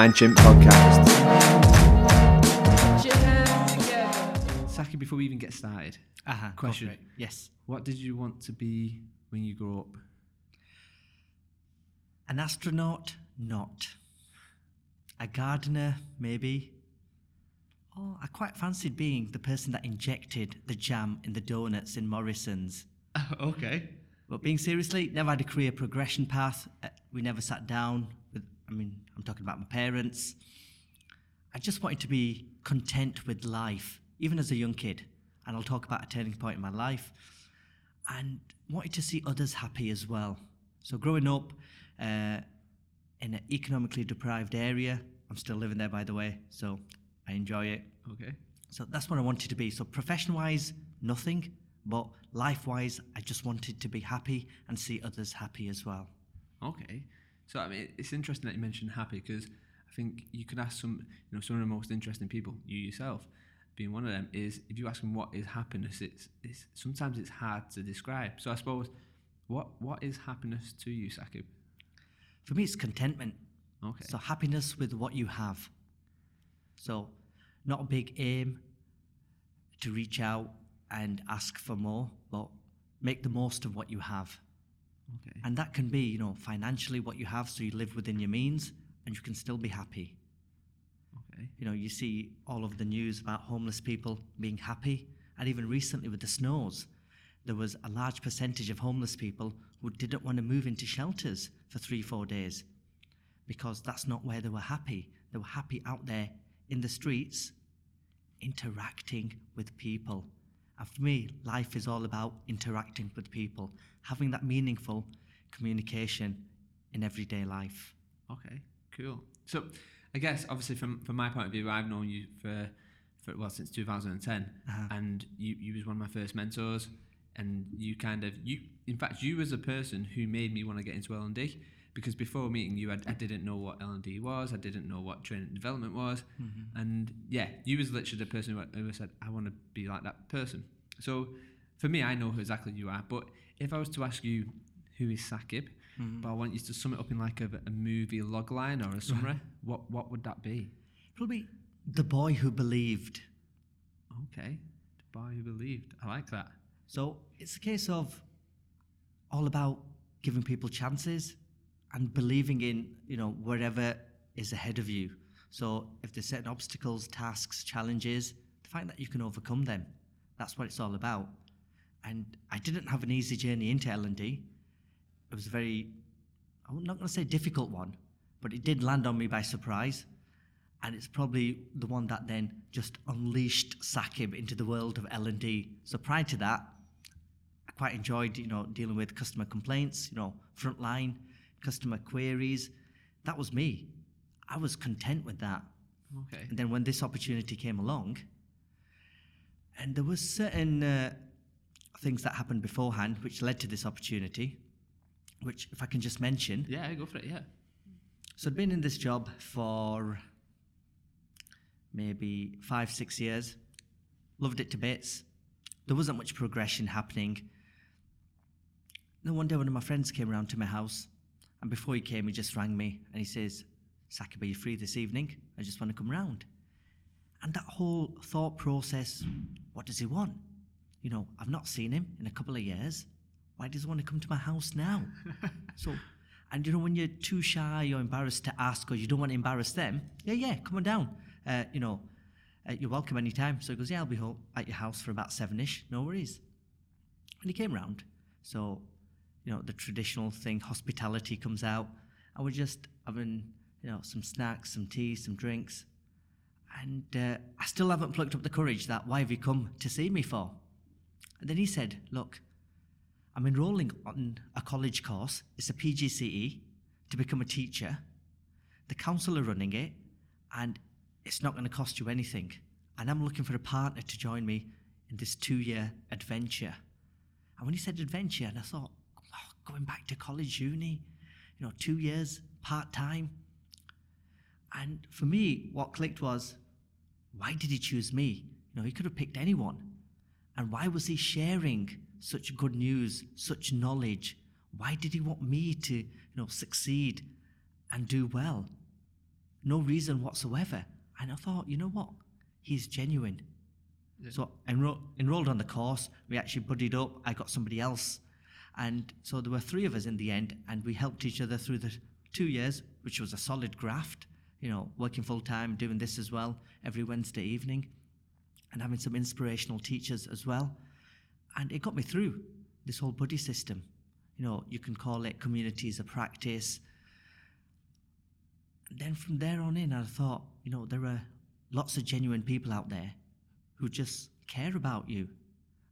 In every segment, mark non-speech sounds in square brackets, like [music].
Welcome Mind Chimp podcast. Saki, before we even get started, Uh-huh, Question. for it. Yes. what did you want to be when you grew up? An astronaut, not. A gardener, maybe. Oh, I quite fancied being the person that injected the jam in the donuts in Morrison's. [laughs] okay. But being seriously, never had a career progression path. Uh, We never sat down with, I mean, I'm talking about my parents. I just wanted to be content with life, even as a young kid. And I'll talk about a turning point in my life. And wanted to see others happy as well. So growing up uh, in an economically deprived area, I'm still living there, by the way, so I enjoy it. Okay. So that's what I wanted to be. So profession wise, nothing, but life wise, I just wanted to be happy and see others happy as well. Okay. So I mean, it's interesting that you mentioned happy because I think you could ask some, you know, some of the most interesting people, you yourself, being one of them, is if you ask them what is happiness, it's, it's sometimes it's hard to describe. So I suppose, what what is happiness to you, Sakib? For me, it's contentment. Okay. So happiness with what you have. So not a big aim to reach out and ask for more, but make the most of what you have. Okay. And that can be, you know, financially what you have so you live within your means and you can still be happy. Okay. You know, you see all of the news about homeless people being happy. And even recently with the snows, there was a large percentage of homeless people who didn't want to move into shelters for three, four days because that's not where they were happy. They were happy out there in the streets, interacting with people. And for me, life is all about interacting with people, having that meaningful communication in everyday life. Okay, cool. So, I guess obviously from from my point of view, I've known you for, for well since 2010, Uh-huh. and you you was one of my first mentors, and you kind of you in fact you was a person who made me want to get into L and D because before meeting you, I, I didn't know what L and D was, I didn't know what training and development was, and yeah, you was literally the person who, who said I want to be like that person. So, for me, I know who exactly you are, but if I was to ask you who is Sakib, Mm-hmm. but I want you to sum it up in like a, a movie logline or a summary. What what would that be? Probably the boy who believed. Okay, the boy who believed. I like that. So it's a case of all about giving people chances and believing in, you know, wherever is ahead of you. So if there's certain obstacles, tasks, challenges, the fact that you can overcome them. That's what it's all about. And I didn't have an easy journey into L&D. It was a very, I'm not going to say difficult one, but it did land on me by surprise. And it's probably the one that then just unleashed Sakib into the world of L&D. So prior to that, I quite enjoyed, you know, dealing with customer complaints, you know, frontline customer queries. That was me. I was content with that. Okay. And then when this opportunity came along, and there was certain uh, things that happened beforehand which led to this opportunity, which if I can just mention. Yeah, go for it. Yeah. So I'd been in this job for maybe five, six years. Loved it to bits. There wasn't much progression happening. Then one day, one of my friends came around to my house, and before he came, he just rang me and he says, Sakib, are you free this evening? I just want to come round. And that whole thought process, what does he want? You know, I've not seen him in a couple of years. Why does he want to come to my house now? [laughs] so, and you know, when you're too shy or embarrassed to ask or you don't want to embarrass them, yeah, yeah, come on down. Uh, you know, uh, you're welcome anytime. So he goes, yeah, I'll be home at your house for about seven-ish, no worries. And he came round. So, you know, the traditional thing, hospitality comes out. And we're just having, you know, some snacks, some tea, some drinks. And uh, I still haven't plucked up the courage that, why have you come to see me for? And then he said, look, I'm enrolling on a college course. It's a PGCE to become a teacher. The council are running it, and it's not going to cost you anything. And I'm looking for a partner to join me in this two year adventure. And when he said adventure, and I thought, going back to college, uni, you know, two years, part time. And for me, what clicked was, why did he choose me? You know, he could have picked anyone. And why was he sharing such good news, such knowledge? Why did he want me to, you know, succeed and do well? no reason whatsoever. And I thought, you know what? He's genuine. Yeah. So enro- enrolled on the course. We actually buddied up. I got somebody else, and so there were three of us in the end, and we helped each other through the two years, which was a solid graft. You know, working full time, doing this as well every Wednesday evening, and having some inspirational teachers as well, and it got me through this whole buddy system. You know, you can call it communities of practice. And then from there on in, I thought, you know, there are lots of genuine people out there who just care about you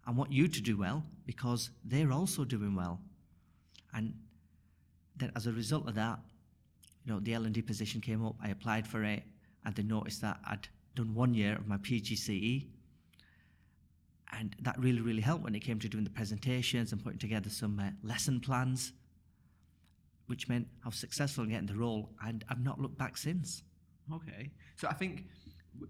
and want you to do well because they're also doing well. And then as a result of that, you know, the L&D position came up, I applied for it, and they noticed that I'd done one year of my PGCE. And that really, really helped when it came to doing the presentations and putting together some uh, lesson plans, which meant I was successful in getting the role, and I've not looked back since. Okay. So I think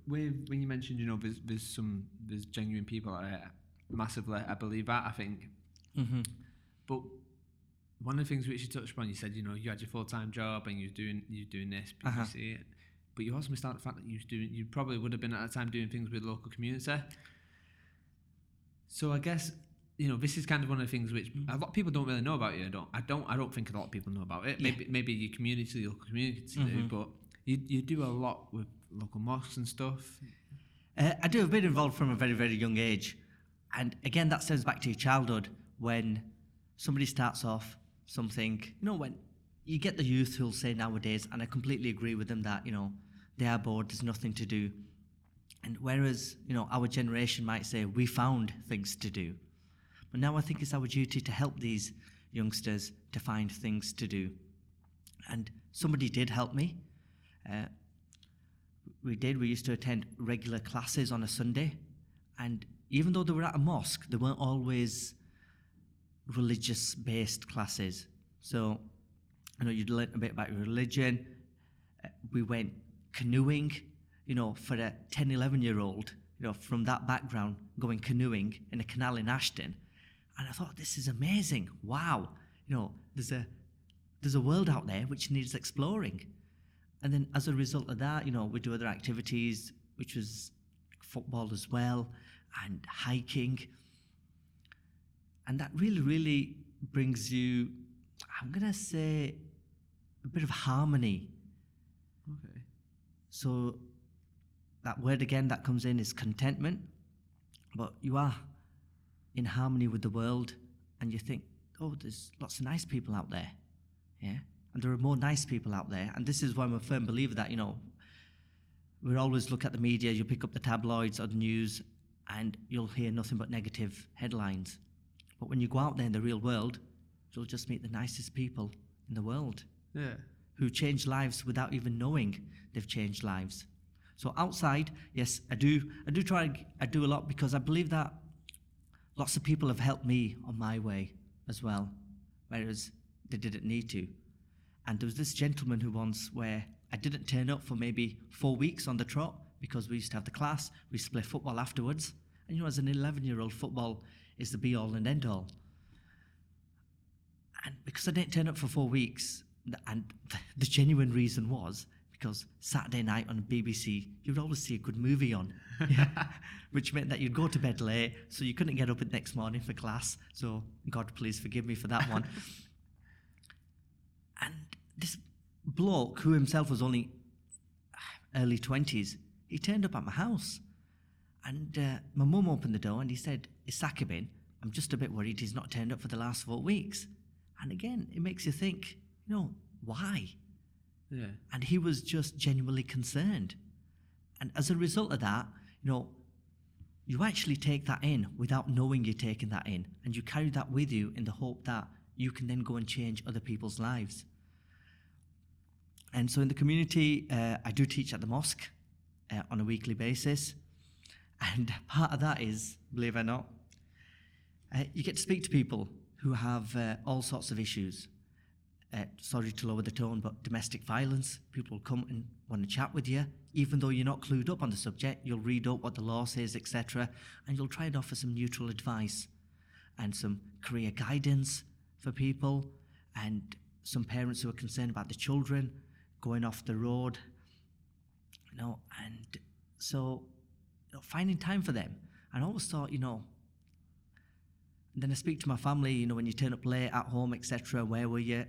with when you mentioned, you know, there's, there's some there's genuine people out there, massively. I believe that. I think, Mm-hmm. but one of the things which you touched upon, you said, you know, you had your full time job and you're doing you were doing this, Uh-huh. PGC, but you also missed out the fact that you was doing you probably would have been at that time doing things with local community. So I guess you know this is kind of one of the things which a lot of people don't really know about you. I don't. I don't. I don't think a lot of people know about it. Yeah. Maybe maybe your community, your community do, Mhm. but you you do a lot with local mosques and stuff. Uh, I do. I've been involved from a very, very young age. And again, that stems back to your childhood when somebody starts off something, you know, when you get the youth who'll say nowadays, and I completely agree with them that, you know, they are bored, there's nothing to do. And whereas, you know, our generation might say, we found things to do. But now I think it's our duty to help these youngsters to find things to do. And somebody did help me. Uh, we did. We used to attend regular classes on a Sunday, and even though they were at a mosque, they weren't always religious-based classes. So, you know, you'd learn a bit about religion. Uh, we went canoeing. You know, for a 10, 11 year old, you know, from that background, going canoeing in a canal in Ashton, and I thought this is amazing. Wow, you know, there's a there's a world out there which needs exploring. And then as a result of that, you know, we do other activities, which was football as well, and hiking. And that really, really brings you, I'm going to say, a bit of harmony. Okay. So that word again that comes in is contentment. But you are in harmony with the world and you think, oh, there's lots of nice people out there. Yeah. And there are more nice people out there. And this is why I'm a firm believer that, you know, we always look at the media, you pick up the tabloids or the news, and you'll hear nothing but negative headlines. But when you go out there in the real world, you'll just meet the nicest people in the world Yeah. who change lives without even knowing they've changed lives. So outside, yes, I do. I do try. I do a lot because I believe that lots of people have helped me on my way as well, whereas they didn't need to. And there was this gentleman who once where I didn't turn up for maybe four weeks on the trot because we used to have the class. We used to play football afterwards, and you know, as an 11-year-old, football is the be-all and end-all. And because I didn't turn up for four weeks, and [laughs] the genuine reason was because Saturday night on BBC, you'd always see a good movie on, Yeah. [laughs] [laughs] which meant that you'd go to bed late, so you couldn't get up the next morning for class. So, God, please forgive me for that one. and this bloke, who himself was only [sighs] early 20s, he turned up at my house. And uh, my mum opened the door and he said, Is Sakib in? I'm just a bit worried he's not turned up for the last four weeks. And again, it makes you think, you know, why? Yeah. And he was just genuinely concerned. And as a result of that, you know, you actually take that in without knowing you're taking that in. And you carry that with you in the hope that you can then go and change other people's lives. And so in the community, uh, I do teach at the mosque uh, on a weekly basis. And part of that is, believe it or not, uh, you get to speak to people who have uh, all sorts of issues. Uh, sorry to lower the tone, but domestic violence. People will come and want to chat with you, even though you're not clued up on the subject. You'll read up what the law says, etc., and you'll try and offer some neutral advice and some career guidance for people, and some parents who are concerned about the children going off the road You know, and so know, finding time for them. And I always thought, you know, then I speak to my family, you know, when you turn up late at home, etc., where were you?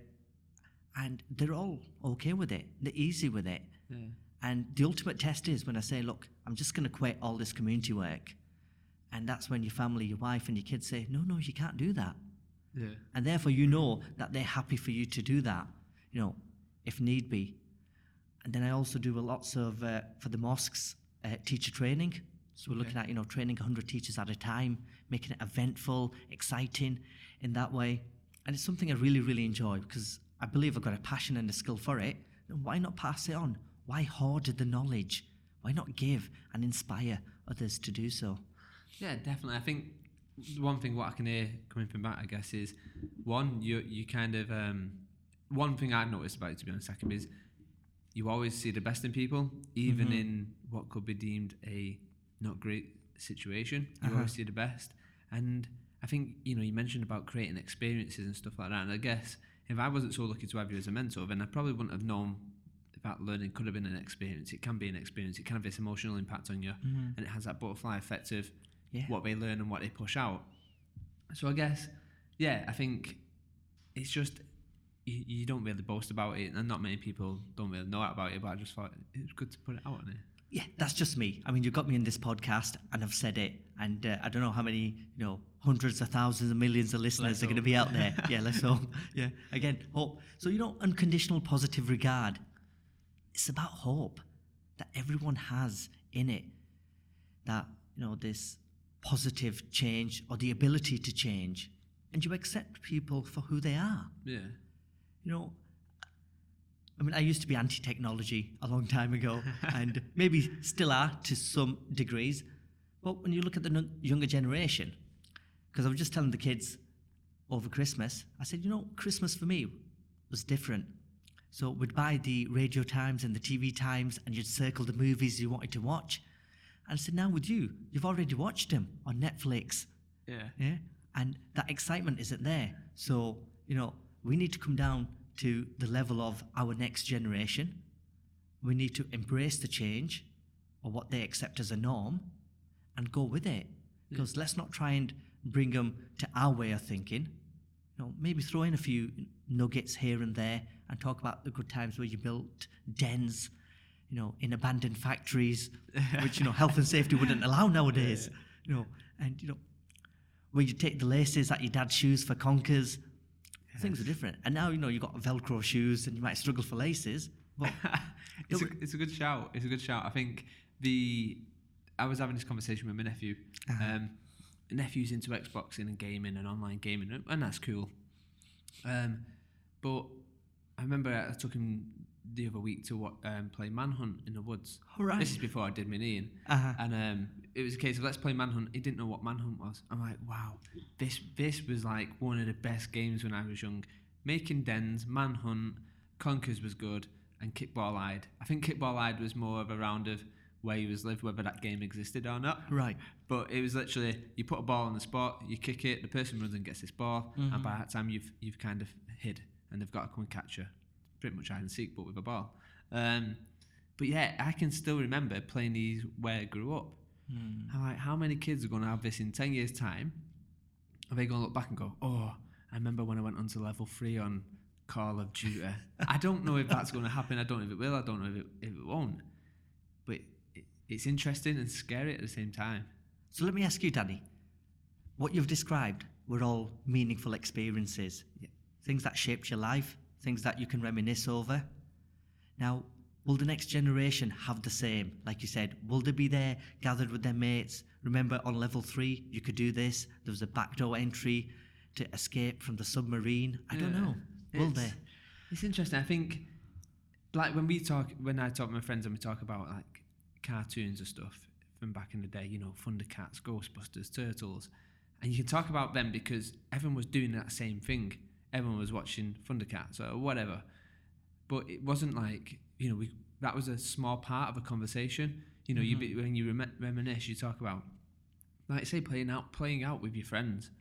And they're all okay with it. They're easy with it. Yeah. And the ultimate test is when I say, look, I'm just going to quit all this community work. And that's when your family, your wife, and your kids say, no, no, you can't do that. Yeah. And therefore, you know that they're happy for you to do that, you know, if need be. And then I also do a lots of, uh, for the mosques, uh, teacher training. So we're looking at, you know, training 100 teachers at a time, making it eventful, exciting in that way. And it's something I really, really enjoy because I believe I've got a passion and a skill for it. Then why not pass it on? Why hoard the knowledge? Why not give and inspire others to do so? Yeah, definitely. I think one thing what I can hear coming from that, I guess, is one you you kind of um, one thing I've noticed about it to be honest, second is you always see the best in people, even Mhm. in what could be deemed a not great situation. You Uh-huh. always see the best, and I think you know you mentioned about creating experiences and stuff like that. And I guess if I wasn't so lucky to have you as a mentor, then I probably wouldn't have known that learning could have been an experience. It can be an experience. It can have this emotional impact on you, Mhm. and it has that butterfly effect of Yeah. what they learn and what they push out. So I guess, yeah, I think it's just you, you don't really boast about it, and not many people don't really know about it. But I just thought it was good to put it out on it. Yeah, that's just me. I mean, you got me in this podcast, and I've said it, and uh, I don't know how many, you know, hundreds of thousands and millions of listeners Let's are going to be out [laughs] there. yeah, let's hope. Yeah, again, hope. So you know, unconditional positive regard. It's about hope that everyone has in it. That you know, this positive change or the ability to change, and you accept people for who they are. Yeah, You know, I mean, I used to be anti technology a long time ago, [laughs] and maybe still are to some degrees. But when you look at the n- younger generation, because I was just telling the kids over Christmas, I said, you know, Christmas for me was different. So we'd buy the radio times and the TV times, and you'd circle the movies you wanted to watch. And I said, now with you, you've already watched them on Netflix. yeah, Yeah. And that excitement isn't there. So, you know, we need to come down to the level of our next generation. We need to embrace the change or what they accept as a norm and go with it. Because let's not try and bring them to our way of thinking. You know, maybe throw in a few nuggets here and there and talk about the good times where you built dens, you know, in abandoned factories, [laughs] which, you know, health and safety wouldn't allow nowadays. You know, and, you know, where you take the laces at your dad's shoes for conkers. [laughs] Things are different. And now, you know, you've got Velcro shoes and you might struggle for laces. But [laughs] it's, a, it's a good shout. It's a good shout. I think the I was having this conversation with my nephew. Uh-huh. Um, nephew's into Xboxing and gaming and online gaming, and- that's cool. Um, but I remember I took him the other week to what, um, play Manhunt in the woods. All right. This is before I did my kneeing. Uh-huh. And um, it was a case of let's play Manhunt. He didn't know what Manhunt was. I'm like, wow, this this was like one of the best games when I was young. Making dens, Manhunt, Conkers was good, and Kickball Eyed. I think Kickball Eyed was more of a round of where he was lived, whether that game existed or not. right. But it was literally you put a ball on the spot, you kick it, the person runs and gets this ball, and by that time you've you've kind of hid, and they've got to come and catch you. Pretty much hide and seek, but with a ball. Um, but yeah, I can still remember playing these where I grew up. Hmm. I'm like, how many kids are going to have this in ten years' time? Are they going to look back and go, oh, I remember when I went onto level three on Call of Duty. I don't know if that's going to happen. I don't know if it will. I don't know if it, if it won't. But it, it's interesting and scary at the same time. So let me ask you, Danny. What you've described were all meaningful experiences, things that shaped your life, things that you can reminisce over. Now, will the next generation have the same? Like you said, will they be there gathered with their mates? Remember, on level three, you could do this. There was a backdoor entry to escape from the submarine. I don't know. Will they? It's interesting. I think, like when we talk, when I talk to my friends and we talk about like cartoons and stuff from back in the day, you know, Thundercats, Ghostbusters, Turtles, and you can talk about them because everyone was doing that same thing. Everyone was watching Thundercats or whatever, but it wasn't like you know we that was a small part of a conversation. You know, you when you rem- reminisce, you talk about like say playing out, playing out with your friends,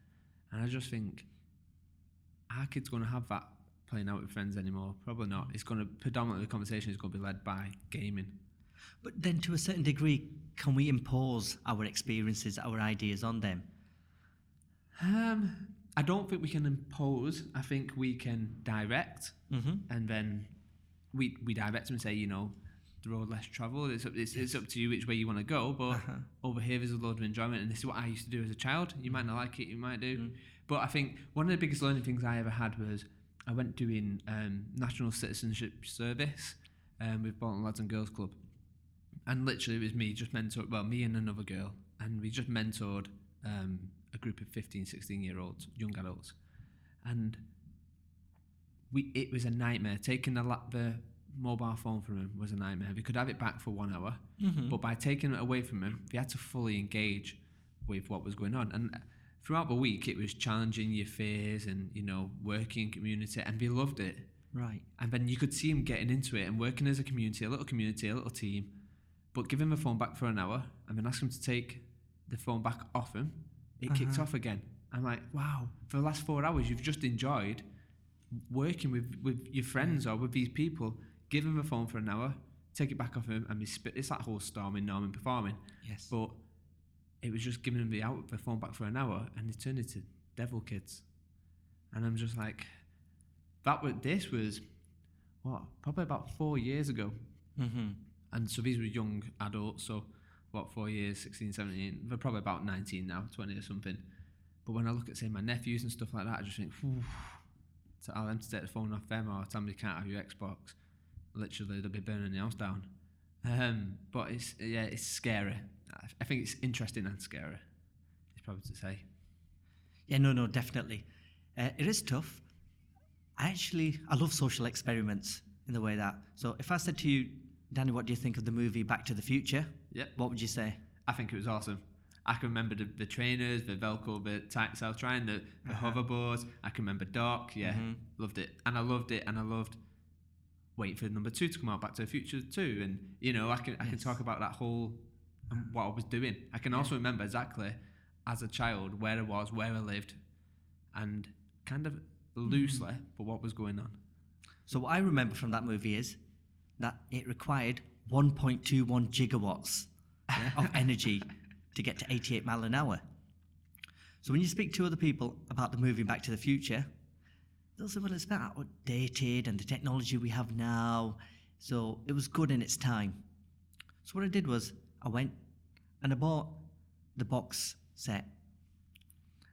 and I just think our kids going to have that playing out with friends anymore? Probably not. It's going to predominantly the conversation is going to be led by gaming. But then, to a certain degree, can we impose our experiences, our ideas on them? Um, I don't think we can impose. I think we can direct, Mm-hmm. and then we we direct them and say, you know, the road less travelled. It's up, it's, it's up to you which way you want to go. But Uh-huh. over here, there's a load of enjoyment, and this is what I used to do as a child. You might not like it, you might do, Mm. but I think one of the biggest learning things I ever had was I went doing um, national citizenship service um, with Bolton Lads and Girls Club, and literally it was me just mentored. Well, me and another girl, and we just mentored um, a group of 15, 16 year olds, young adults, and we it was a nightmare. Taking the la- the mobile phone from him was a nightmare. We could have it back for one hour, Mm-hmm. but by taking it away from him, we had to fully engage with what was going on. And throughout the week, it was challenging your fears and you know working in community, and we loved it. Right. And then you could see him getting into it and working as a community, a little community, a little team. But give him the phone back for an hour and then ask him to take the phone back off him. It Uh-huh. off again. I'm like, wow, for the last four hours, you've just enjoyed working with, with your friends or with these people. Give him the phone for an hour, take it back off him, and spit. It's that whole storming, norming, performing. Yes. But it was just giving him the out the phone back for an hour, and it turned into devil kids. And I'm just like, that was this was what probably about four years ago, Mm-hmm. and so these were young adults. So what four years, 16, 17, they're probably about 19 now, 20 or something. But when I look at say my nephews and stuff like that, I just think, to tell them to take the phone off them or tell them you can't have your Xbox. Literally, they'll be burning the house down. Um, but it's yeah, it's scary. I- think it's interesting and scary. It's probably to say. Yeah, no, no, definitely. Uh, it is tough. I actually, I love social experiments in the way that. So if I said to you, Danny, what do you think of the movie Back to the Future? Yep. What would you say? I think it was awesome. I can remember the, the trainers, the Velcro, the was trying, the, the Uh-huh. hoverboards. I can remember Doc, yeah, Mhm. loved it. And I loved it, and I loved waiting for number two to come out, Back to the Future two. And, you know, I can, I can talk about that whole, um, what I was doing. I can also remember exactly as a child where I was, where I lived, and kind of loosely, but what was going on. So what I remember from that movie is that it required 1.21 gigawatts yeah, [laughs] of energy to get to 88 mile an hour. So when you speak to other people about the movie Back to the Future, they'll say, well, it's a bit outdated and the technology we have now. So it was good in its time. So what I did was I went and I bought the box set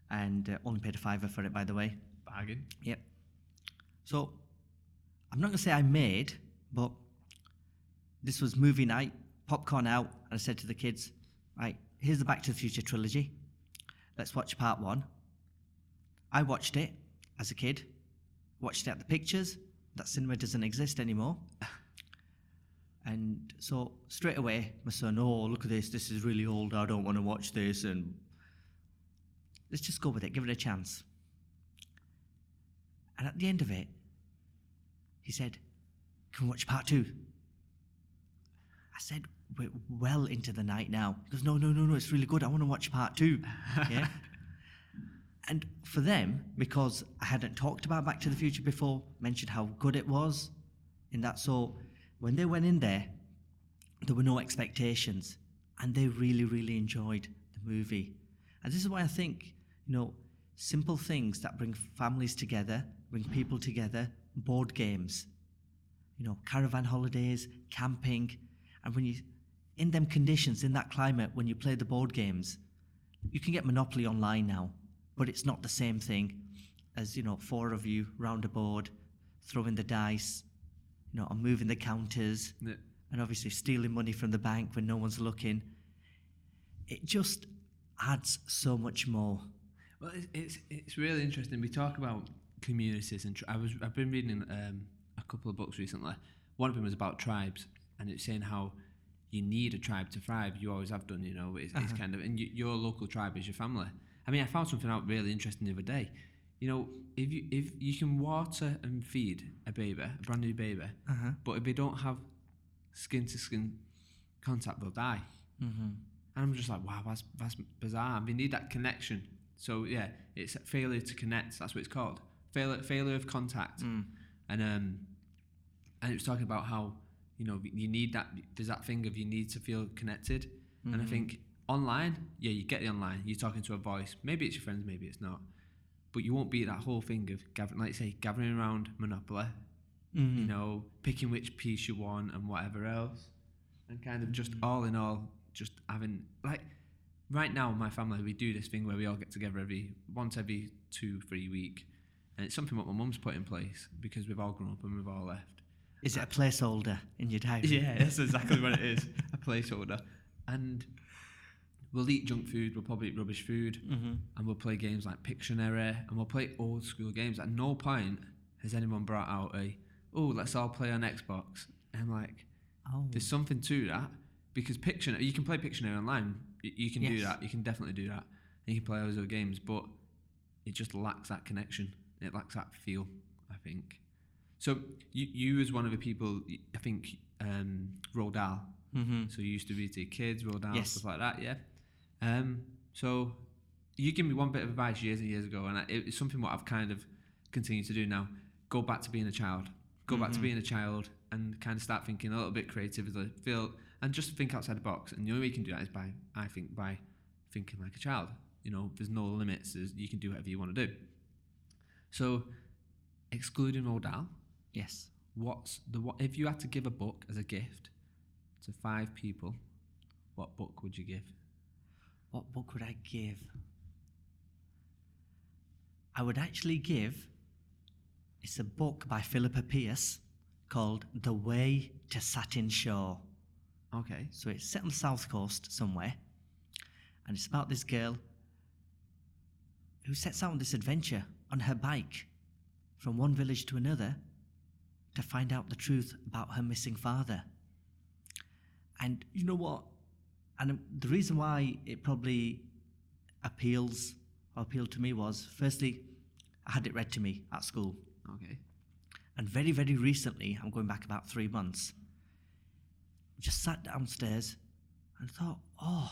and uh, only paid a fiver for it, by the way. Bargain. Yep. So I'm not going to say I made, but this was movie night, popcorn out, and I said to the kids, right, here's the Back to the Future trilogy. Let's watch part one. I watched it as a kid, watched it at the pictures. That cinema doesn't exist anymore. [laughs] And so straight away, my son, oh, look at this, this is really old, I don't want to watch this. And let's just go with it, give it a chance. And at the end of it, he said, Can we watch part two? I said, We're well into the night now. He goes, No, no, no, no, it's really good. I want to watch part two. [laughs] yeah. And for them, because I hadn't talked about Back to the Future before, mentioned how good it was, in that so when they went in there, there were no expectations. And they really, really enjoyed the movie. And this is why I think, you know, simple things that bring families together, bring people together, board games, you know, caravan holidays, camping, and when you, in them conditions, in that climate, when you play the board games, you can get Monopoly online now, but it's not the same thing as, you know, four of you round a board, throwing the dice, you know, and moving the counters, Yeah. and obviously stealing money from the bank when no one's looking. It just adds so much more. Well, it's, it's it's really interesting. We talk about communities, and tri- I was I've been reading um, a couple of books recently. One of them was about tribes, and it's saying how you need a tribe to thrive. You always have done, you know. It's, it's Uh-huh. kind of and you, your local tribe is your family. I mean, I found something out really interesting the other day. You know, if you if you can water and feed a baby, a brand new baby, Uh-huh. but if they don't have skin to skin contact, they'll die. Mm-hmm. And I'm just like, wow, that's that's bizarre. We need that connection. So yeah, it's failure to connect. That's what it's called. Failure failure of contact. Mm. And um, and it was talking about how you know, you need that. There's that thing of you need to feel connected, and I think online, yeah, you get the online. You're talking to a voice. Maybe it's your friends, maybe it's not, but you won't be that whole thing of gathering, like say, gathering around Monopoly. Mm-hmm. You know, picking which piece you want and whatever else, and kind of just all in all, just having like right now, my family we do this thing where we all get together every once every two, three week, and it's something what my mum's put in place because we've all grown up and we've all left. Is it a placeholder in your diary? Yeah, that's exactly what it is. A placeholder. And we'll eat junk food, we'll probably eat rubbish food, Mm-hmm. and we'll play games like Pictionary, and we'll play old school games. At no point has anyone brought out a, oh, let's all play on Xbox. And I'm like, Oh. there's something to that because Pictionary, you can play Pictionary online. Y- You can do that. You can definitely do that. And you can play all those other games, but it just lacks that connection. It lacks that feel, I think. So you, you as one of the people, I think, um, Roald Dahl. Mm-hmm. So you used to be to kids, Roald Dahl, Yes. stuff like that, yeah. Um, so you give me one bit of advice years and years ago, and I, it's something what I've kind of continued to do now. Go back to being a child. Go back to Mhm. being a child and kind of start thinking a little bit creatively. Feel and just think outside the box. And the only way you can do that is by, I think, by thinking like a child. You know, there's no limits. There's, you can do whatever you want to do. So, excluding Roald Dahl, Yes. what's the what if you had to give a book as a gift to five people what book would you give What book would I give? I would actually give. It's a book by Philippa Pearce called The Way to Satin Shore. okay So it's set on the south coast somewhere, and it's about this girl who sets out on this adventure on her bike from one village to another to find out the truth about her missing father. And you know what? And the reason why it probably appeals or appealed to me was firstly, I had it read to me at school. okay And very, very recently, I'm going back about three months, just sat downstairs and thought, oh,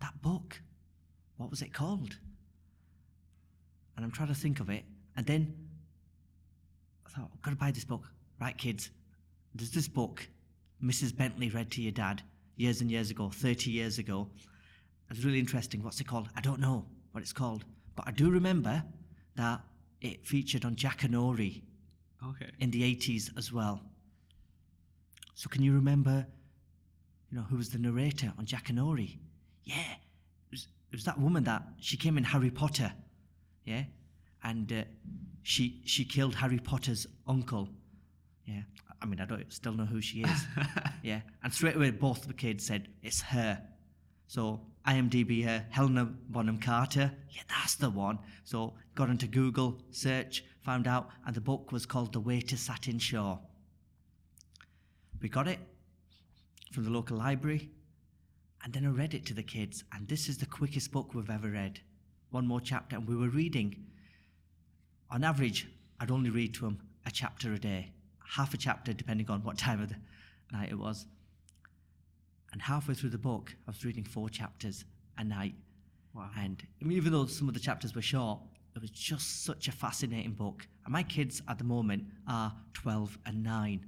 that book, what was it called? And I'm trying to think of it. And then I thought, I've got to buy this book. Right, kids, there's this book Mrs. Bentley read to your dad years and years ago, 30 years ago. It's really interesting. What's it called? I don't know what it's called. But I do remember that it featured on Jackanory okay in the 80s as well. So can you remember, you know, who was the narrator on Jackanory? Yeah, it was, it was that woman that she came in Harry Potter, yeah, and uh, she she killed Harry Potter's uncle. Yeah, I mean I don't still know who she is. [laughs] yeah, and straight away both the kids said it's her. So IMDb her, Helena Bonham Carter. Yeah, that's the one. So got into Google, search, found out, and the book was called The Way to Satin Shore. We got it from the local library, and then I read it to the kids, and this is the quickest book we've ever read. One more chapter, and we were reading. On average, I'd only read to them a chapter a day, half a chapter depending on what time of the night it was. And halfway through the book, I was reading four chapters a night. wow And I mean, even though some of the chapters were short, it was just such a fascinating book. And my kids at the moment are 12 and 9.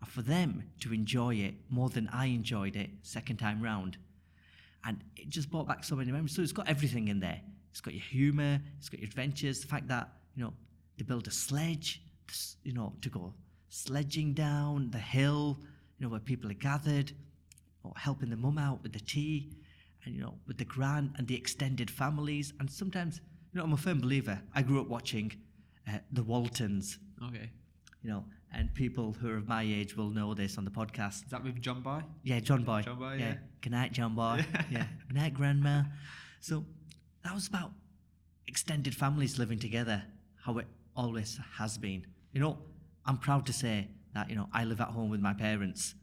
And for them to enjoy it more than I enjoyed it second time round, and it just brought back so many memories. So it's got everything in there. It's got your humour, it's got your adventures, the fact that, you know, they build a sledge, you know, to go sledging down the hill, you know, where people are gathered, or helping the mum out with the tea, and, you know, with the gran and the extended families. And sometimes, you know, I'm a firm believer. I grew up watching uh, The Waltons, okay you know, and people who are of my age will know this on the podcast. is that with john boy Yeah, John Boy. John Boy, yeah. Good night, John Boy. [laughs] yeah. Good night, Grandma. So that was about extended families living together, how it always has been. You know, I'm proud to say that, you know, I live at home with my parents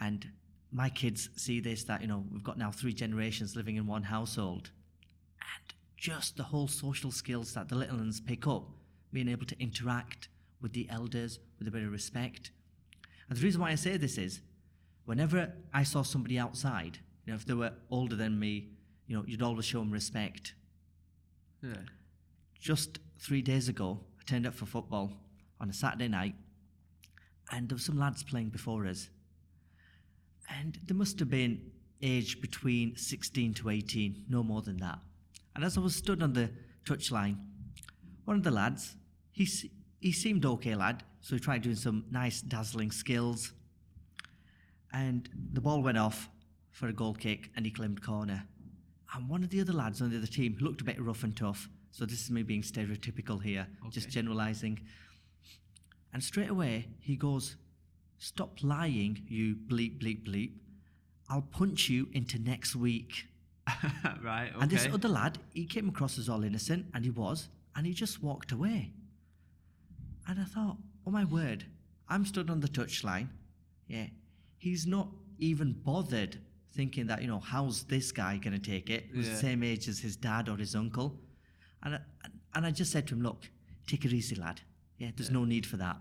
and my kids see this that, you know, we've got now three generations living in one household. And just the whole social skills that the little ones pick up, being able to interact with the elders with a bit of respect. And the reason why I say this is whenever I saw somebody outside, you know, if they were older than me, you know, you'd always show them respect. yeah Just three days ago, I turned up for football on a Saturday night, and there were some lads playing before us, and they must have been aged between 16 to 18, no more than that. And as I was stood on the touchline, one of the lads, he, he seemed okay lad, so he tried doing some nice dazzling skills. And the ball went off for a goal kick and he claimed corner. And one of the other lads on the other team looked a bit rough and tough. So this is me being stereotypical here, just generalizing. And straight away he goes, Stop lying, you bleep, bleep, bleep. I'll punch you into next week. [laughs] right. Okay. And this other lad, he came across as all innocent, and he was, and he just walked away. And I thought, oh my word, I'm stood on the touchline. Yeah. He's not even bothered thinking that, you know, how's this guy going to take it? Yeah. the same age as his dad or his uncle. And I, and I just said to him, look, take it easy, lad. Yeah, there's no need for that.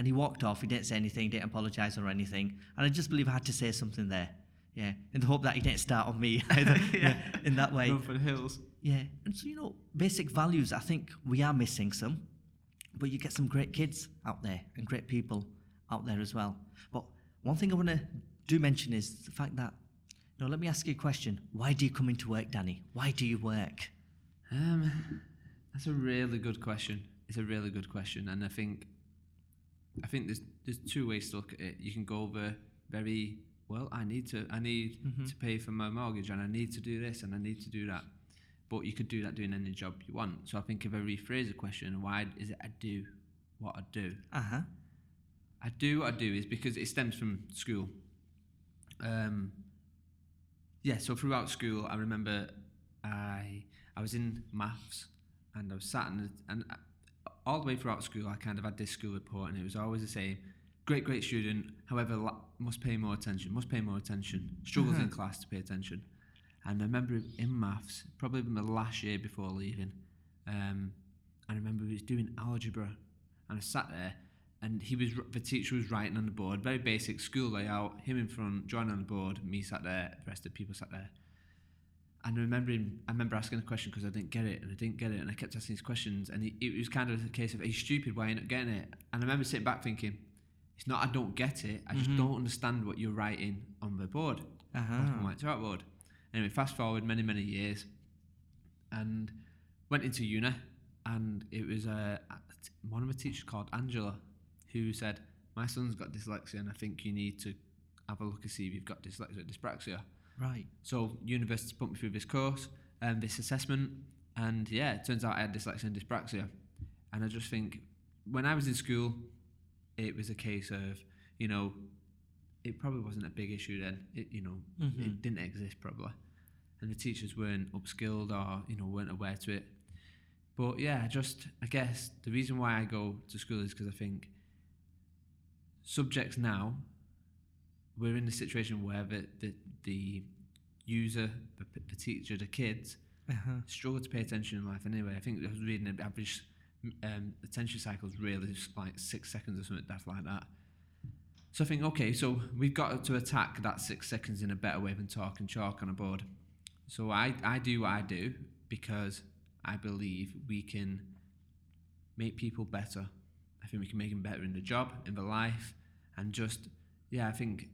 And he walked off. He didn't say anything, didn't apologise or anything. And I just believe I had to say something there. Yeah, in the hope that he didn't start on me [laughs] either. yeah. in that way. Run for the hills. Yeah, and so you know, basic values. I think we are missing some, but you get some great kids out there and great people out there as well. But one thing I want to do mention is the fact that, you know, let me ask you a question. Why do you come into work, Danny? Why do you work? Um, that's a really good question. It's a really good question, and I think, I think there's there's two ways to look at it. You can go over very well. I need to I need to pay for my mortgage, and I need to do this, and I need to do that. But you could do that doing any job you want. So I think if I rephrase the question, why is it I do what I do? Uh huh. I do what I do is because it stems from school. Um, yeah, so throughout school, I remember I I was in maths and I was sat in the, and I- all the way throughout school, I kind of had this school report, and it was always the same: great, great student. However, la- must pay more attention. Must pay more attention. Struggles in class to pay attention. And I remember in maths, probably my last year before leaving, um, I remember he was doing algebra, and I sat there, and he was the teacher was writing on the board, very basic school layout. Him in front, drawing on the board, me sat there, the rest of the people sat there. And I remember him, I remember asking a question because I didn't get it, and I didn't get it, and I kept asking these questions, and he, it was kind of a case of, "Are you stupid? Why are you not getting it?" And I remember sitting back thinking, "It's not I don't get it. I just don't understand what you're writing on the board, Uh black and white chalkboard." Anyway, fast forward many many years, and went into uni, and it was uh, one of my teachers called Angela, who said, "My son's got dyslexia, and I think you need to have a look and see if you've got dyslexia or dyspraxia." Right. So university put me through this course and this assessment, and yeah, it turns out I had dyslexia and dyspraxia. And I just think when I was in school, it was a case of you know, it probably wasn't a big issue then. It you know, Mhm. it didn't exist probably, and the teachers weren't upskilled or you know weren't aware to it. But yeah, I just I guess the reason why I go to school is because I think subjects now we're in a situation where the the, the user, the, the teacher, the kids Uh-huh. struggle to pay attention in life anyway. I think I was reading the average um, attention cycle is really just like six seconds or something daft like that. So I think okay, so we've got to attack that six seconds in a better way than talk and chalk on a board. So I, I do what I do because I believe we can make people better. I think we can make them better in the job, in the life, and just yeah, I think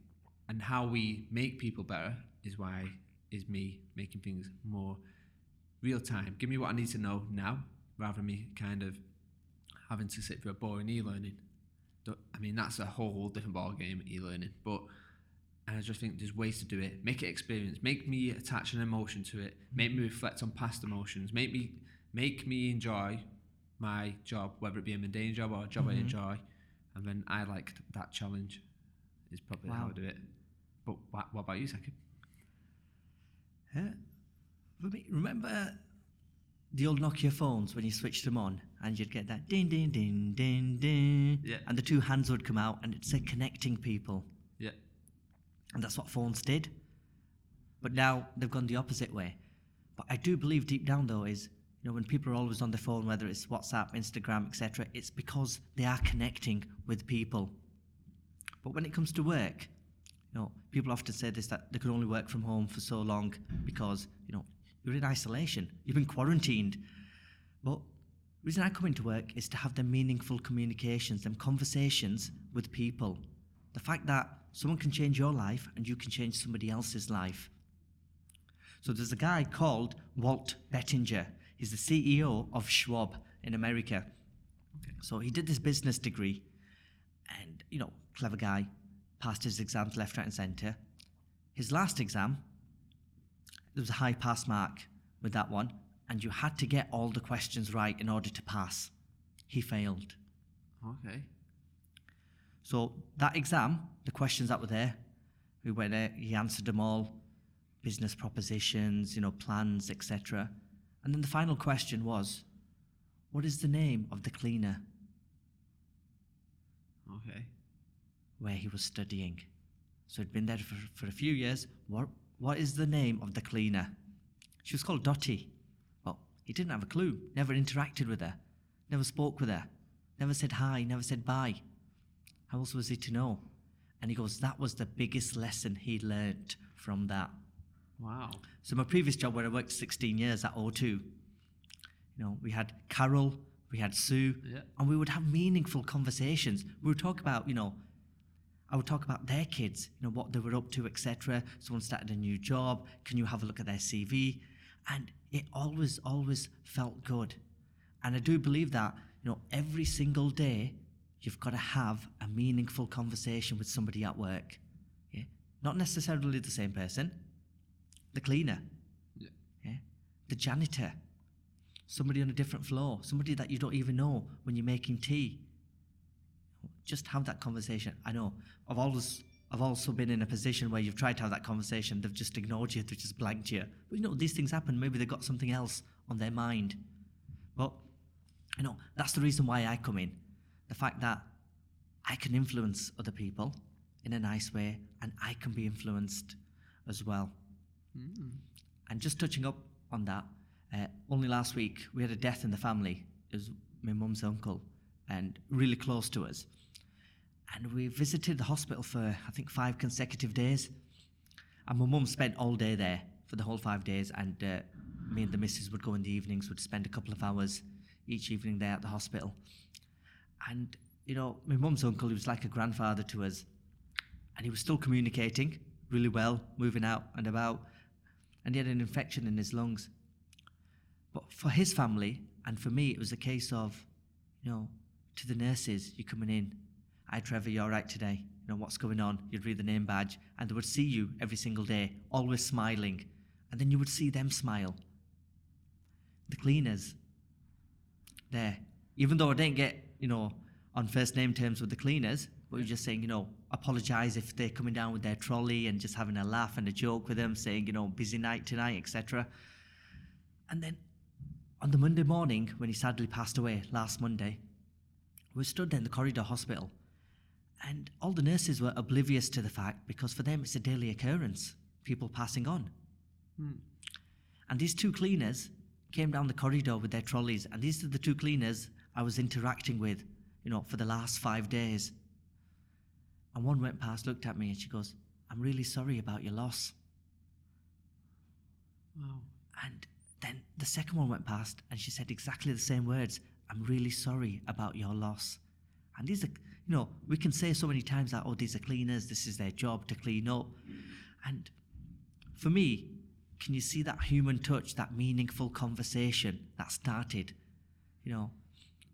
and how we make people better is why is me making things more real time. Give me what I need to know now, rather than me kind of having to sit for a boring e-learning. I mean, that's a whole different ball game, e-learning. But and I just think there's ways to do it. Make it experience. Make me attach an emotion to it. Make me reflect on past emotions. Make me make me enjoy my job, whether it be a mundane job or a job I Mhm. enjoy. And then I like that challenge. Is probably how I do it. But what, what about you. For me, remember the old Nokia phones when you switched them on and you'd get that ding, ding, ding, ding, ding. Yeah. And the two hands would come out and it said connecting people. Yeah. And that's what phones did. But now they've gone the opposite way. But I do believe deep down, though, is you know when people are always on their phone, whether it's WhatsApp, Instagram, etc., it's because they are connecting with people. But when it comes to work, you know, people often say this that they can only work from home for so long because you know you're in isolation, you've been quarantined. But the reason I come into work is to have the meaningful communications, them conversations with people. The fact that someone can change your life and you can change somebody else's life. So there's a guy called Walt Bettinger. He's the CEO of Schwab in America. So he did this business degree and, you know, clever guy, passed his exams left, right, and centre. His last exam, there was a high pass mark with that one, and you had to get all the questions right in order to pass. He failed. Okay. So that exam, the questions that were there, we went there, he answered them all, business propositions, you know, plans, etc. And then the final question was, what is the name of the cleaner Okay. Where he was studying? So he'd been there for, for a few years. What what is the name of the cleaner? She was called Dottie. Well, he didn't have a clue, never interacted with her, never spoke with her, never said hi, never said bye. How else was he to know? And he goes, that was the biggest lesson he learnt from that. Wow. So my previous job where I worked 16 years at O2, you know, we had Carol, we had Sue, Yeah. and we would have meaningful conversations. We would talk about, you know, I would talk about their kids, you know, what they were up to, etc. Someone started a new job. Can you have a look at their CV? And it always, always felt good. And I do believe that, you know, every single day you've got to have a meaningful conversation with somebody at work. Yeah? Not necessarily the same person, the cleaner, Yeah. yeah? the janitor, somebody on a different floor, somebody that you don't even know when you're making tea. Just have that conversation. I know I've always I've also been in a position where you've tried to have that conversation, they've just ignored you, they've just blanked you. But you know, these things happen. Maybe they've got something else on their mind. But you know, that's the reason why I come in. The fact that I can influence other people in a nice way and I can be influenced as well. And just touching up on that, uh, only last week we had a death in the family. It was my mum's uncle and really close to us. And we visited the hospital for, I think, five consecutive days. And my mum spent all day there for the whole five days. And uh, me and the missus would go in the evenings, would spend a couple of hours each evening there at the hospital. And, you know, my mum's uncle, he was like a grandfather to us. And he was still communicating really well, moving out and about. And he had an infection in his lungs. But for his family and for me, it was a case of, you know, to the nurses, you're coming in. Hi, Trevor, you're all right today? You know, what's going on? You'd read the name badge, and they would see you every single day, always smiling. And then you would see them smile. The cleaners, there. Even though I didn't get, you know, on first name terms with the cleaners, but you're just saying, you know, apologise if they're coming down with their trolley and just having a laugh and a joke with them, saying, you know, busy night tonight, etc. And then on the Monday morning, when he sadly passed away last Monday, we stood there in the corridor hospital, and all the nurses were oblivious to the fact because for them it's a daily occurrence, people passing on. Hmm. And these two cleaners came down the corridor with their trolleys, and these are the two cleaners I was interacting with, you know, for the last five days. And one went past, looked at me, and she goes, I'm really sorry about your loss. Wow. And then the second one went past and she said exactly the same words I'm really sorry about your loss. And these are, you know, we can say so many times that, oh, these are cleaners, this is their job to clean up. And for me, can you see that human touch, that meaningful conversation that started? You know,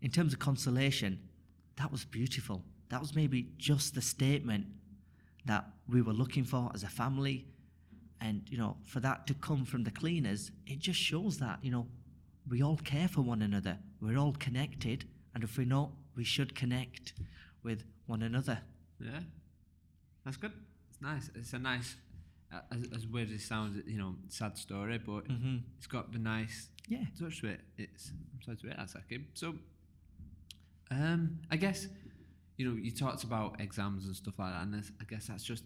in terms of consolation, that was beautiful. That was maybe just the statement that we were looking for as a family. And, you know, for that to come from the cleaners, it just shows that, you know, we all care for one another. We're all connected. And if we're not, we should connect with one another. Yeah. That's good. It's nice. It's a nice, uh, as, as weird as it sounds, you know, sad story, but Mm-hmm. it's got the nice Yeah. touch to it. It's I'm sorry to hear that, Saki. So, um, I guess you know you talked about exams and stuff like that, and I guess that's just.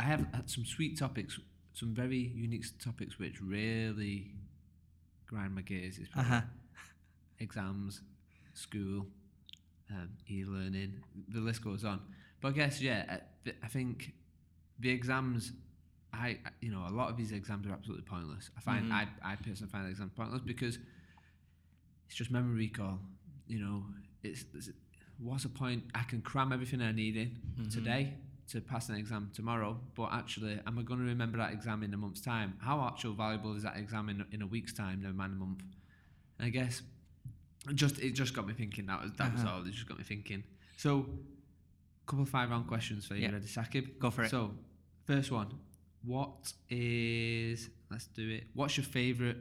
I have had some sweet topics, some very unique topics which really grind my gears. Is Uh huh. exams, school, um, e-learning. The list goes on. But I guess yeah, I, think the exams. I you know a lot of these exams are absolutely pointless. I find Mhm. I I personally find exams pointless because it's just memory recall. You know, it's, it's what's the point? I can cram everything I need in Mhm. today, to pass an exam tomorrow, but actually, am I going to remember that exam in a month's time? How actual valuable is that exam in, in a week's time, never mind a month? And I guess just it just got me thinking. That was that was Uh-huh. all. It just got me thinking. So, couple of five round questions for you, Yeah. ready, Sakib? Go for it. So, first one, what is let's do it. What's your favourite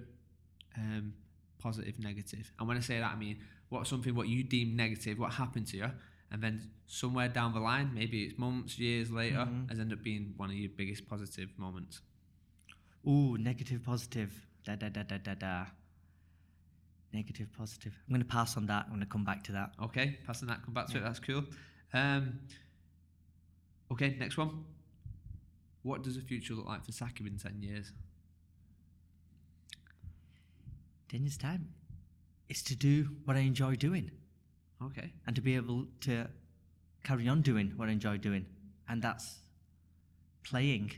um, positive, negative? And when I say that, I mean what's something what you deem negative, what happened to you, and then somewhere down the line, maybe it's months, years later, Mhm. has ended up being one of your biggest positive moments. Ooh, negative, positive. Da da da da da da. Negative, positive. I'm going to pass on that. I'm going to come back to that. Okay, passing that, come back to it. That's cool. Um, okay, next one. What does the future look like for Sakib in ten years? 10 years' time is to do what I enjoy doing Okay. and to be able to carry on doing what I enjoy doing. And that's playing.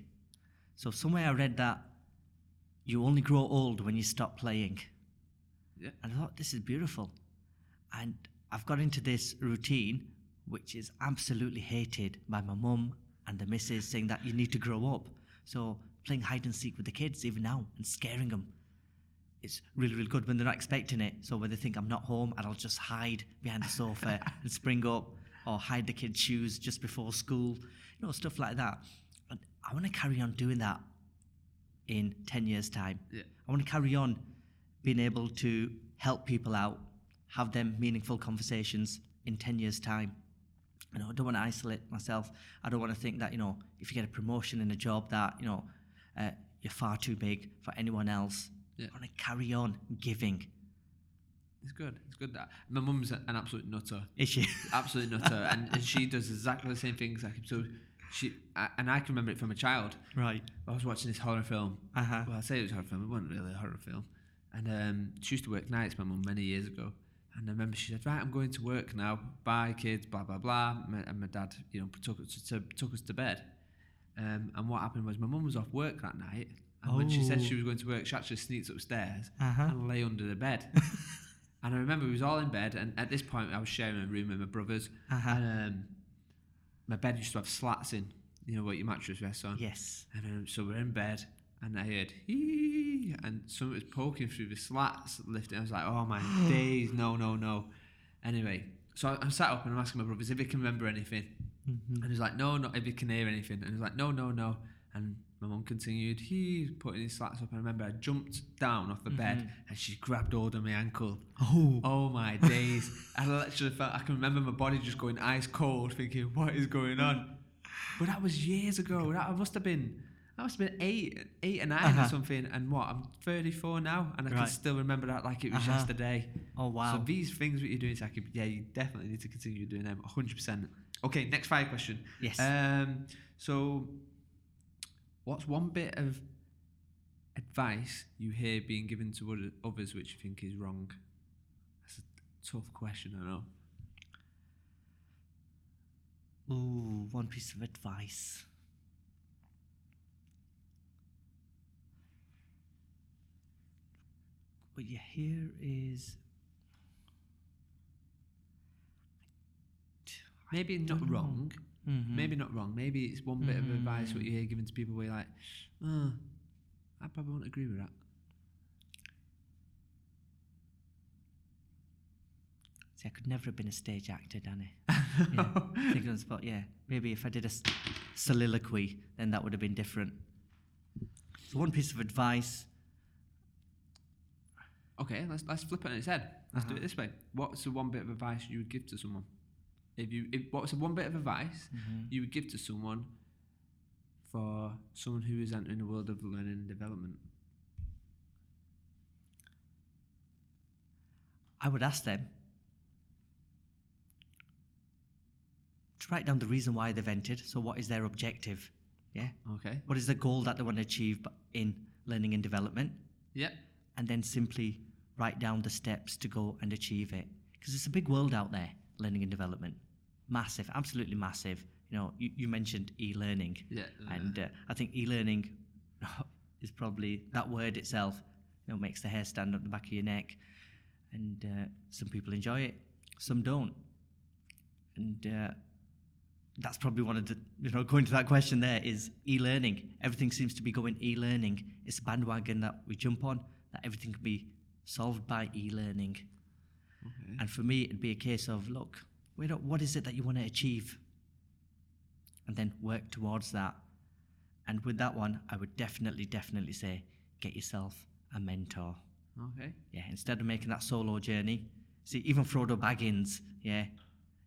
So, somewhere I read that you only grow old when you stop playing. Yeah. And I thought, this is beautiful. And I've got into this routine, which is absolutely hated by my mum and the missus, saying that you need to grow up. So, playing hide and seek with the kids, even now, and scaring them. It's really, really good when they're not expecting it. So, when they think I'm not home, and I'll just hide behind the sofa [laughs] and spring up, or hide the kids' shoes just before school, you know, stuff like that. And I want to carry on doing that in 10 years' time. Yeah. I want to carry on being able to help people out, have them meaningful conversations in 10 years' time. You know, I don't want to isolate myself. I don't want to think that, you know, if you get a promotion in a job that, you know, uh, you're far too big for anyone else. Yeah. I want to carry on giving. It's good. It's good that my mum's an absolute nutter, Is she? [laughs] absolute nutter, and, and she does exactly the same things. Like so, she I, and I can remember it from a child. right. I was watching this horror film. Uh huh. Well, I say it was a horror film. It wasn't really a horror film. And um, she used to work nights, my mum, many years ago. And I remember she said, "Right, I'm going to work now. Bye, kids. Blah blah blah." My, and my dad, you know, took us to, took us to bed. Um, and what happened was my mum was off work that night, and when she said she Oh. was going to work, she actually sneaked upstairs Uh huh. and lay under the bed. [laughs] and I remember we was all in bed, and at this point I was sharing a room with my brothers, Uh huh. and um, my bed used to have slats in. You know what your mattress rests on. Yes. And um, so we're in bed, and I heard hee, and something was poking through the slats, lifting. I was like, oh my [gasps] days, no, no, no. Anyway, so I- I'm sat up and I'm asking my brothers if he can remember anything, Mm-hmm. and he's like, no, not if he can hear anything, and he's like, no, no, no. And my mum continued, he putting his slats up, and I remember I jumped down off the bed, Mhm. and she grabbed hold of my ankle. Oh. Oh my days! [laughs] I literally felt I can remember my body just going ice cold, thinking, "What is going on?" But that was years ago. That must have been, I must have been eight, eight or 9 or Uh-huh. something. And what? I'm 34 now, and I can still remember that like it was Uh-huh. yesterday. Oh wow. So these things that you're doing, Saki, yeah, you definitely need to continue doing them. 100. percent Okay, next fire question. yes. Um, so, what's one bit of advice you hear being given to others which you think is wrong? That's a tough question, I know. Ooh, one piece of advice. What you hear is Maybe not know. wrong. Mhm. Maybe not wrong. Maybe it's one bit of advice what you hear given to people where you're like, oh, I probably won't agree with that. See, I could never have been a stage actor, Danny. [laughs] Yeah, thinking on the spot. Yeah, maybe if I did a soliloquy, then that would have been different. So one piece of advice. Okay, let's let's flip it on its head. Let's do Uh-huh. it this way. What's the one bit of advice you would give to someone? If you, if, what's the one bit of advice you would give to someone for someone who is entering the world of learning and development? I would ask them to write down the reason why they've entered. So, what is their objective? Yeah. Okay. What is the goal that they want to achieve in learning and development? Yep. And then simply write down the steps to go and achieve it. Because it's a big world out there, learning and development. Massive, absolutely massive. You know, you, you mentioned e learning. Yeah. And uh, I think e-learning [laughs] is probably that word itself. You know, makes the hair stand up the back of your neck, and uh, some people enjoy it, some don't. And uh, that's probably one of the you know going to that question there is e-learning everything seems to be going e-learning it's a bandwagon that we jump on that everything can be solved by e-learning Okay. and for me it'd be a case of look wait up, what is it that you want to achieve and then work towards that and with that one i would definitely definitely say get yourself a mentor Okay. yeah instead of making that solo journey see even frodo baggins yeah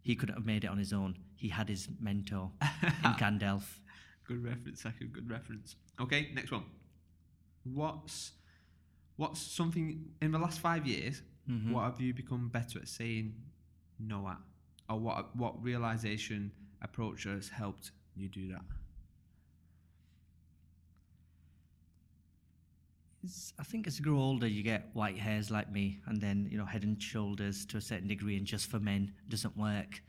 he couldn't have made it on his own he had his mentor [laughs] in gandalf Good reference, second good reference. Okay, next one. What's what's something in the last five years? Mhm. What have you become better at saying no at, or what what realization approach has helped you do that? It's- I think as you grow older, you get white hairs like me, and then you know head and shoulders to a certain degree, and just for men doesn't work.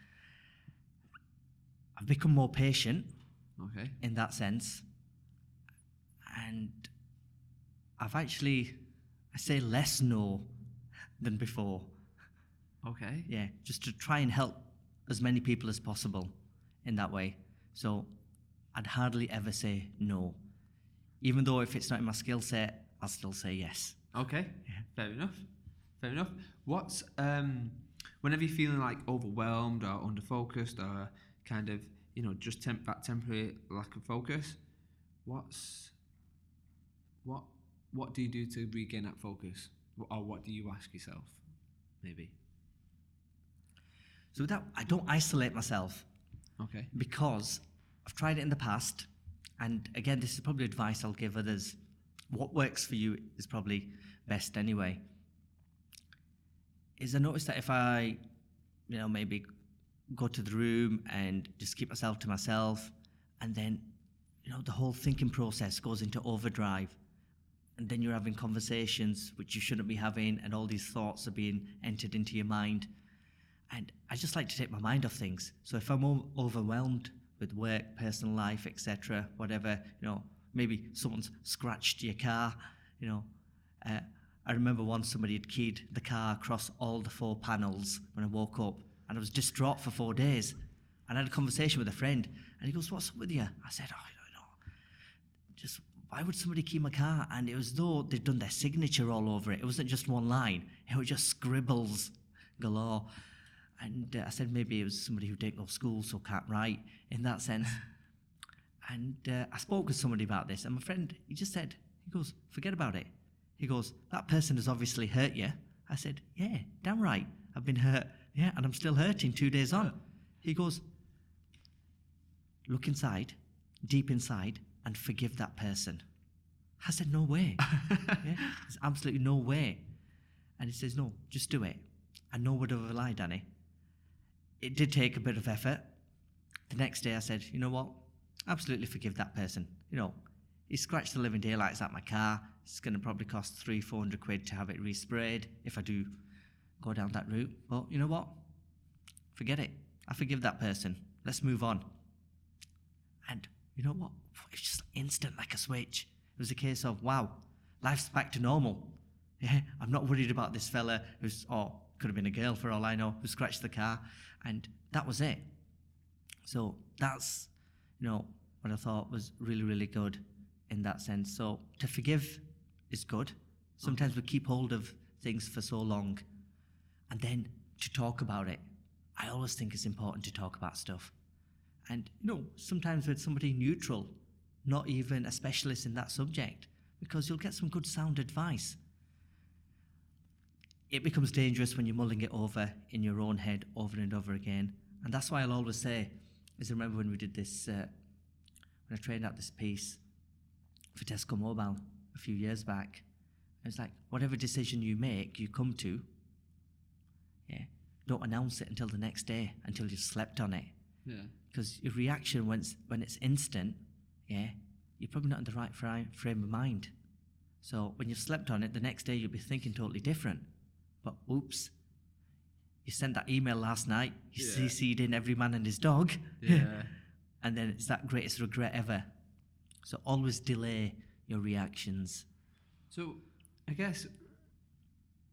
I've become more patient Okay. in that sense, and I've actually I say less no than before. Okay. Yeah, just to try and help as many people as possible in that way. So I'd hardly ever say no, even though if it's not in my skill set, I'll still say yes. Okay. Yeah. Fair enough. Fair enough. What's um, whenever you're feeling like overwhelmed or under focused or kind of you know just temp- that temporary lack of focus, what's what what do you do to regain that focus, or what do you ask yourself, maybe? So that, I don't isolate myself Okay. because I've tried it in the past, and again, this is probably advice I'll give others. What works for you is probably best anyway. Is I notice that if I, you know, maybe go to the room and just keep myself to myself, and then, you know, the whole thinking process goes into overdrive, and then you're having conversations which you shouldn't be having, and all these thoughts are being entered into your mind. And I just like to take my mind off things. So if I'm overwhelmed with work, personal life, etc., whatever, you know, maybe someone's scratched your car, you know. Uh, I remember once somebody had keyed the car across all the four panels when I woke up, and I was distraught for four days. And I had a conversation with a friend, and he goes, "What's up with you?" I said, "Oh, you know, just why would somebody key my car?" And it was though they'd done their signature all over it. It wasn't just one line; it was just scribbles galore. And uh, I said maybe it was somebody who didn't go to school, so can't write in that sense. [laughs] and uh, I spoke with somebody about this, and my friend, he just said, he goes, forget about it. He goes, that person has obviously hurt you. I said, yeah, damn right. I've been hurt. Yeah, and I'm still hurting two days on. He goes, look inside, deep inside, and forgive that person. I said, no way. [laughs] yeah, there's absolutely no way. And he says, no, just do it. And no word of a lie, Danny. It did take a bit of effort. The next day I said, you know what? Absolutely forgive that person. You know, he scratched the living daylights out my car. It's going to probably cost three, four hundred quid to have it resprayed if I do go down that route. But you know what? Forget it. I forgive that person. Let's move on. And you know what? It's just instant like a switch. It was a case of, wow, life's back to normal. Yeah, I'm not worried about this fella who's, or could have been a girl for all I know, who scratched the car. And that was it. So that's, you know, what I thought was really, really good in that sense. So to forgive is good. Sometimes we keep hold of things for so long. And then to talk about it. I always think it's important to talk about stuff. And, you know, sometimes with somebody neutral, not even a specialist in that subject, because you'll get some good sound advice. It becomes dangerous when you're mulling it over in your own head over and over again. And that's why I'll always say, is remember when we did this, uh, when I trained out this piece for Tesco Mobile a few years back. It's like, whatever decision you make, you come to, yeah, don't announce it until the next day, until you've slept on it. Yeah. Because your reaction when it's, when it's instant, yeah, you're probably not in the right frame of mind. So when you've slept on it, the next day you'll be thinking totally different. But oops, you sent that email last night, you Yeah. CC'd in every man and his dog, Yeah. [laughs] and then it's that greatest regret ever. So always delay your reactions. So I guess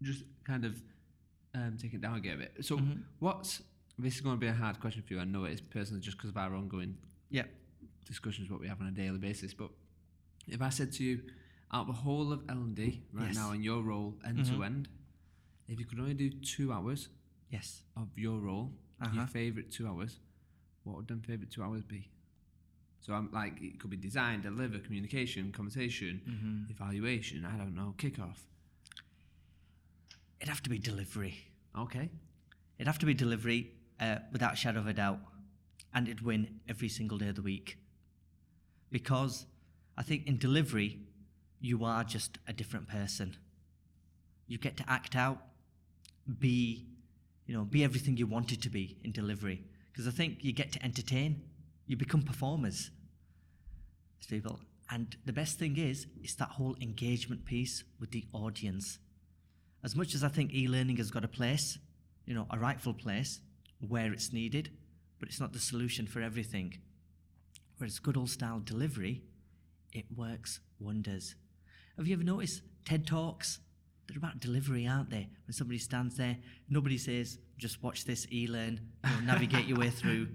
just kind of um, take it down a bit. So Mhm. what's this is going to be a hard question for you. I know it is personally just because of our ongoing Yep. discussions what we have on a daily basis. But if I said to you, out of the whole of L and D right Yes. now in your role end to end, if you could only do two hours Yes. of your role, Uh-huh. your favourite two hours, what would them favourite two hours be? So I'm like, it could be design, deliver, communication, conversation, Mm-hmm. evaluation. I don't know, kickoff. It'd have to be delivery. Okay. It'd have to be delivery uh, without a shadow of a doubt. And it'd win every single day of the week. Because I think in delivery, you are just a different person. You get to act out, be, you know, be everything you wanted to be in delivery. Because I think you get to entertain, you become performers as people. And the best thing is, it's that whole engagement piece with the audience. As much as I think e-learning has got a place, you know, a rightful place where it's needed, but it's not the solution for everything. Whereas good old style delivery, it works wonders. Have you ever noticed TED Talks? They're about delivery, aren't they? When somebody stands there, nobody says, just watch this, e learn, navigate your way [laughs] through.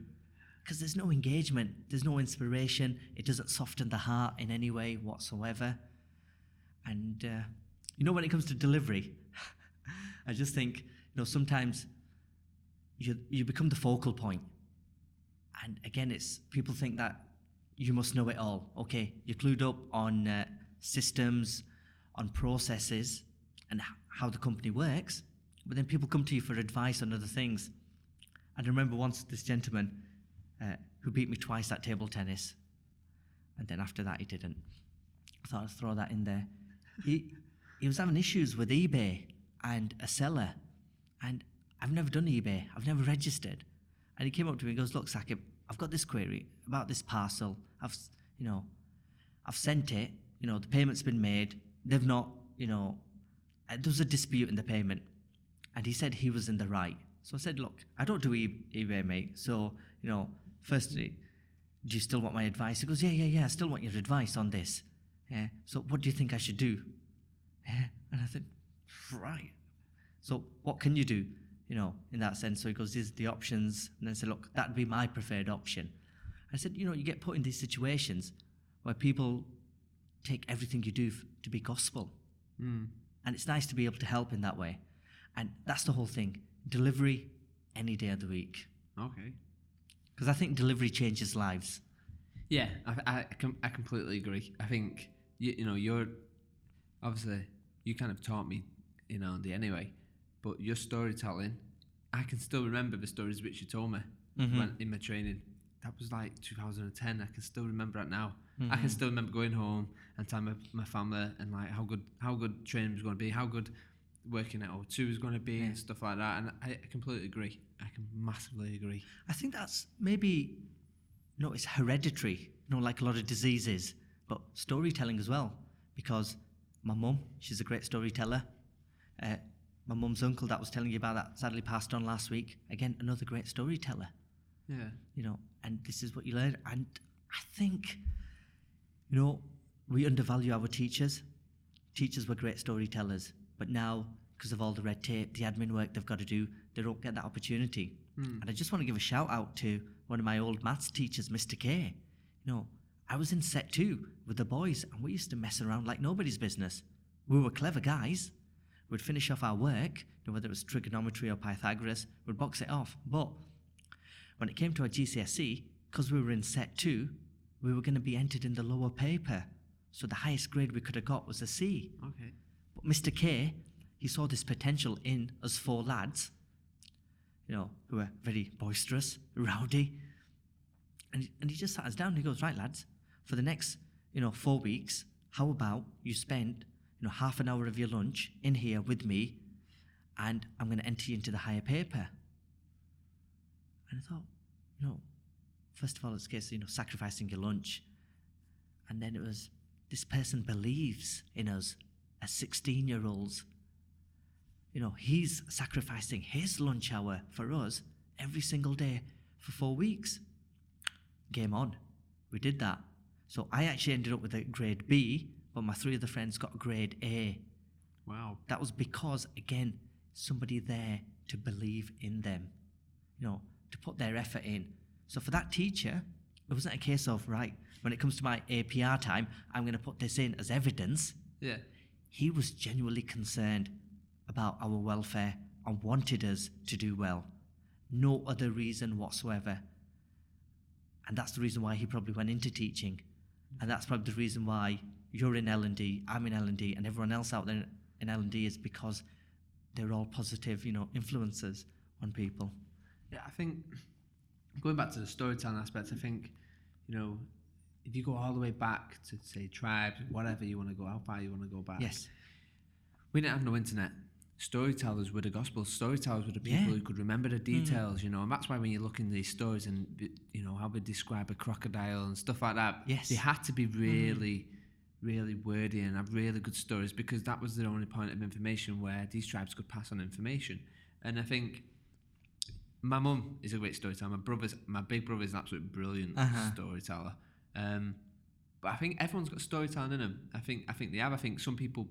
Because there's no engagement, there's no inspiration, it doesn't soften the heart in any way whatsoever. And, uh, you know, when it comes to delivery, [laughs] I just think, you know, sometimes you, you become the focal point. And again, it's people think that you must know it all. Okay, you're clued up on uh, systems, on processes, and how the company works. But then people come to you for advice on other things. And I remember once this gentleman uh, who beat me twice at table tennis, and then after that he didn't. I thought I'd throw that in there. He he was having issues with eBay and a seller, and I've never done eBay. I've never registered. And he came up to me and goes, "Look, Sakib, I've got this query about this parcel. I've you know, I've sent it. You know, the payment's been made. They've not. You know, uh, there was a dispute in the payment." And he said he was in the right. So I said, "Look, I don't do eBay, mate. So you know, firstly, do you still want my advice?" He goes, "Yeah, yeah, yeah. I still want your advice on this." Yeah. So what do you think I should do? Yeah. And I said, right. So what can you do? You know, in that sense. So he goes, these are the options. And then I said, look, that'd be my preferred option. I said, you know, you get put in these situations where people take everything you do f- to be gospel. Mm. And it's nice to be able to help in that way. And that's the whole thing. Delivery any day of the week. Okay. Because I think delivery changes lives. Yeah, I, I, I completely agree. I think you, you know you're obviously you kind of taught me in L and D anyway, but your storytelling, I can still remember the stories which you told me when, in my training. That was like 2010. I can still remember that now. I can still remember going home and telling my, my family and like how good how good training was going to be, how good working at O2 was going to be, and stuff like that. And I completely agree. I can massively agree. I think that's maybe, no, it's hereditary, you know, like a lot of diseases, but storytelling as well. Because my mum, she's a great storyteller. Uh, my mum's uncle that was telling you about that sadly passed on last week. Again, another great storyteller, Yeah. you know, and this is what you learn. And I think, you know, we undervalue our teachers. Teachers were great storytellers, but now, because of all the red tape, the admin work they've got to do, they don't get that opportunity. Hmm. And I just want to give a shout out to one of my old maths teachers, Mr. K. You know, I was in set two with the boys, and we used to mess around like nobody's business. We were clever guys. We'd finish off our work, whether it was trigonometry or Pythagoras, we'd box it off. But when it came to our GCSE, because we were in set two, we were going to be entered in the lower paper. So the highest grade we could have got was a C. Okay. But Mr. K, he saw this potential in us four lads, you know, who were very boisterous, rowdy. And, and he just sat us down and he goes, Right, lads, for the next, you know, four weeks, how about you spend, you know, half an hour of your lunch in here with me and I'm going to enter you into the higher paper. And I thought, you know, first of all, it's a case of, you know, sacrificing your lunch. And then it was, this person believes in us as 16 year olds. You know, he's sacrificing his lunch hour for us every single day for four weeks. Game on. We did that. So I actually ended up with a grade B, but my three other friends got a grade A. Wow. That was because, again, somebody there to believe in them. you know, to put their effort in. So for that teacher, it wasn't a case of right when it comes to my APR time, I'm going to put this in as evidence. Yeah. He was genuinely concerned about our welfare and wanted us to do well. No other reason whatsoever. And that's the reason why he probably went into teaching. And that's probably the reason why you're in L&D, I'm in L&D, and everyone else out there in L&D is because they're all positive, you know, influences on people. Yeah, I think going back to the storytelling aspect, I think, you know, if you go all the way back to say tribes, whatever you want to go, how far you want to go back. Yes. We didn't have no internet. Storytellers were the gospel. Storytellers were the people Yeah. Mm. who could remember the details, you know, and that's why when you look in these stories and you know how we describe a crocodile and stuff like that, Yes. they had to be really, really wordy and have really good stories because that was the only point of information where these tribes could pass on information. And I think my mum is a great storyteller. My brother's, my big brother is an absolute brilliant Uh-huh. storyteller. Um, but I think everyone's got storytelling in them. I think I think they have. I think some people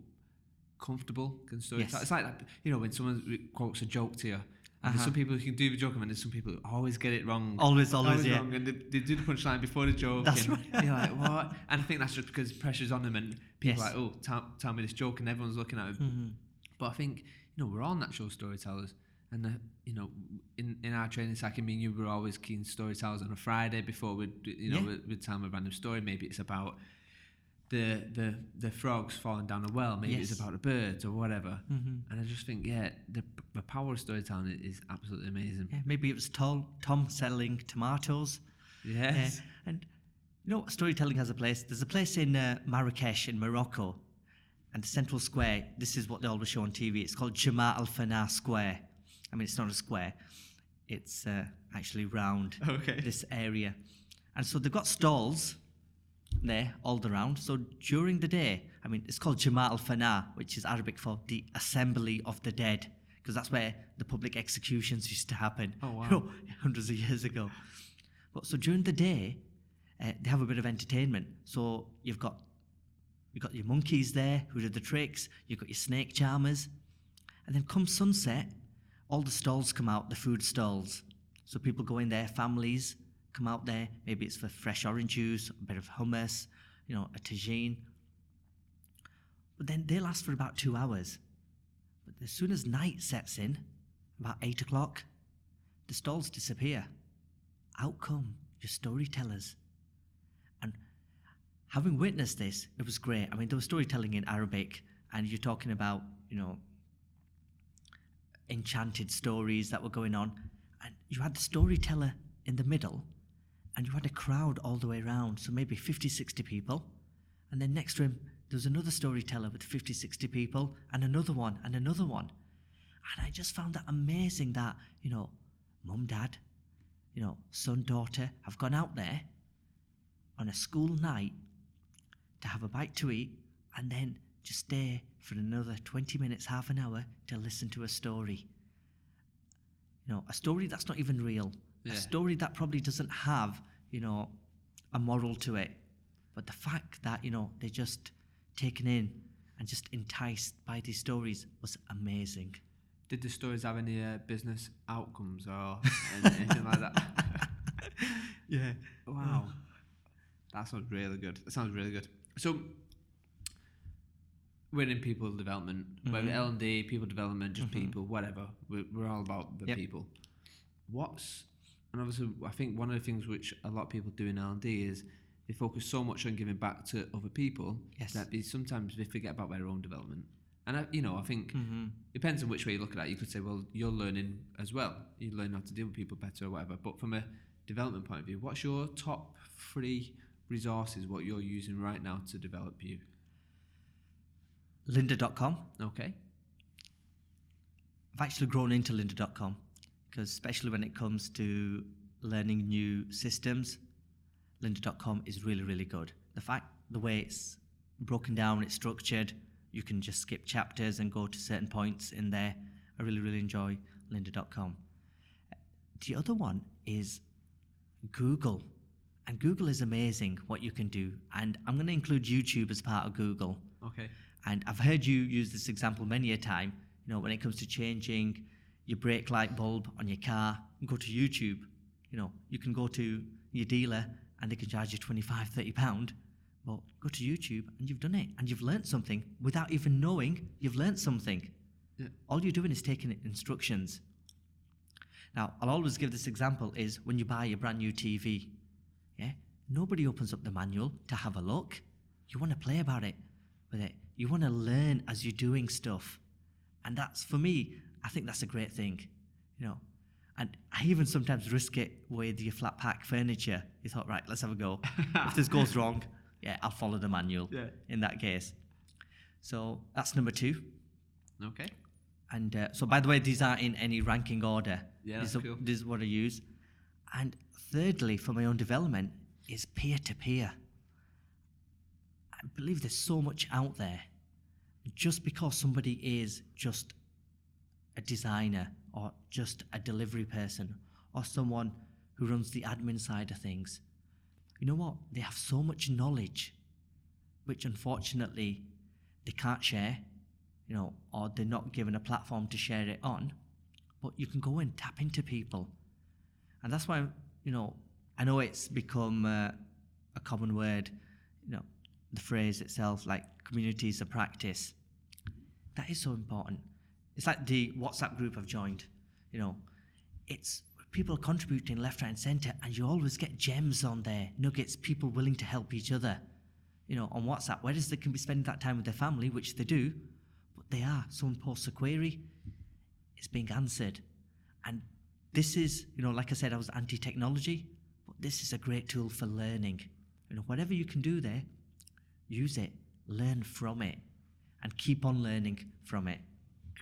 comfortable can storytell. Yes. It's like that, you know when someone quotes a joke to you. And There's Uh-huh. some people who can do the joke, and there's some people who always get it wrong. Always, always, yeah. wrong, and they, they do the punchline before the joke. That's and right. You're like, what? [laughs] And I think that's just because pressure's on them, and people Yes. are like, oh, tell, tell me this joke, and everyone's looking at them. But I think you know we're all natural storytellers, and uh, you know in, in our training cycle, me and you were always keen storytellers on a Friday before we'd you know Yeah. we'd tell them a random story. Maybe it's about the the the frogs falling down a well. Maybe it's about the birds or whatever. Mhm. And I just think yeah, the the power of storytelling is absolutely amazing. Yeah, maybe it was Tom, Tom selling tomatoes. Yes. Uh, and you know, storytelling has a place. There's a place in uh, Marrakesh in Morocco, and the central square. This is what they always show on TV. It's called Jama Al Fana Square. I mean, it's not a square. It's uh, actually round. [laughs] Okay. This area, and so they've got stalls there all around. So during the day, I mean, it's called Jama Al Fana, which is Arabic for the Assembly of the Dead, because that's where the public executions used to happen. Oh, wow. you [laughs] know, hundreds of years ago. But so during the day, uh, they have a bit of entertainment. So you've got you've got your monkeys there who do the tricks. You've got your snake charmers, and then come sunset, all the stalls come out, the food stalls. So people go in there, families come out there. Maybe it's for fresh orange juice, a bit of hummus, you know, a tagine. But then they last for about two hours. But as soon as night sets in, about eight o'clock, the stalls disappear. Out come your storytellers. And having witnessed this, it was great. I mean, there was storytelling in Arabic, and you're talking about, you know, enchanted stories that were going on. And you had the storyteller in the middle, and you had a crowd all the way around, so maybe 50, 60 people. And then next to him, there was another storyteller with 50, 60 people, and another one, and another one. And I just found that amazing that, you know, mum, dad, you know, son, daughter have gone out there on a school night to have a bite to eat and then just stay for another 20 minutes, half an hour to listen to a story. You know, a story that's not even real. Yeah. A story that probably doesn't have, you know, a moral to it. But the fact that, you know, they're just taken in and just enticed by these stories was amazing. Did the stories have any uh, business outcomes or anything like that? [laughs] Yeah. Wow. That sounds really good. That sounds really good. So, we're in people development, whether Mhm. L and D, people development, just Mhm. people, whatever. We're, we're all about the Yep. people. What's and obviously, I think one of the things which a lot of people do in L and D is they focus so much on giving back to other people Yes. that they, sometimes they forget about their own development. And I, you know, I think Mm-hmm. depends on which way you look at it. You could say, well, you're learning as well. You learn how to deal with people better or whatever. But from a development point of view, what's your top three resources, what you're using right now to develop you? Lynda.com. Okay. I've actually grown into lynda.com because, especially when it comes to learning new systems, lynda.com is really, really good. The fact, the way it's broken down, it's structured, you can just skip chapters and go to certain points in there. I really, really enjoy lynda.com. The other one is Google. And Google is amazing what you can do. And I'm going to include YouTube as part of Google. Okay. And I've heard you use this example many a time, you know, when it comes to changing your brake light bulb on your car, go to YouTube. You know, you can go to your dealer and they can charge you 25, 30 pound. But go to YouTube and you've done it and you've learnt something without even knowing you've learnt something. Yeah. All you're doing is taking instructions. Now, I'll always give this example is when you buy a brand new TV, yeah, nobody opens up the manual to have a look. You want to play about it with it. You want to learn as you're doing stuff. And that's for me, I think that's a great thing. You know. And I even sometimes risk it with your flat pack furniture. You thought, right, let's have a go. [laughs] if this goes wrong, yeah, I'll follow the manual Yeah. in that case. So that's number two. Okay. And uh, so, by the way, these aren't in any ranking order. Yeah, this, cool. this is what I use. And thirdly, for my own development, is peer to peer. I believe there's so much out there. Just because somebody is just a designer or just a delivery person or someone who runs the admin side of things, you know what? They have so much knowledge, which unfortunately they can't share, you know, or they're not given a platform to share it on. But you can go and tap into people. And that's why, you know, I know it's become uh, a common word, you know, the phrase itself, like communities of practice. That is so important. It's like the WhatsApp group I've joined, you know, it's people contributing left, right, and centre, and you always get gems on there, nuggets, people willing to help each other, you know, on WhatsApp. Whereas they can be spending that time with their family, which they do, but they are. Someone posts a query, it's being answered. And this is, you know, like I said, I was anti technology, but this is a great tool for learning. You know, whatever you can do there, use it, learn from it, and keep on learning from it.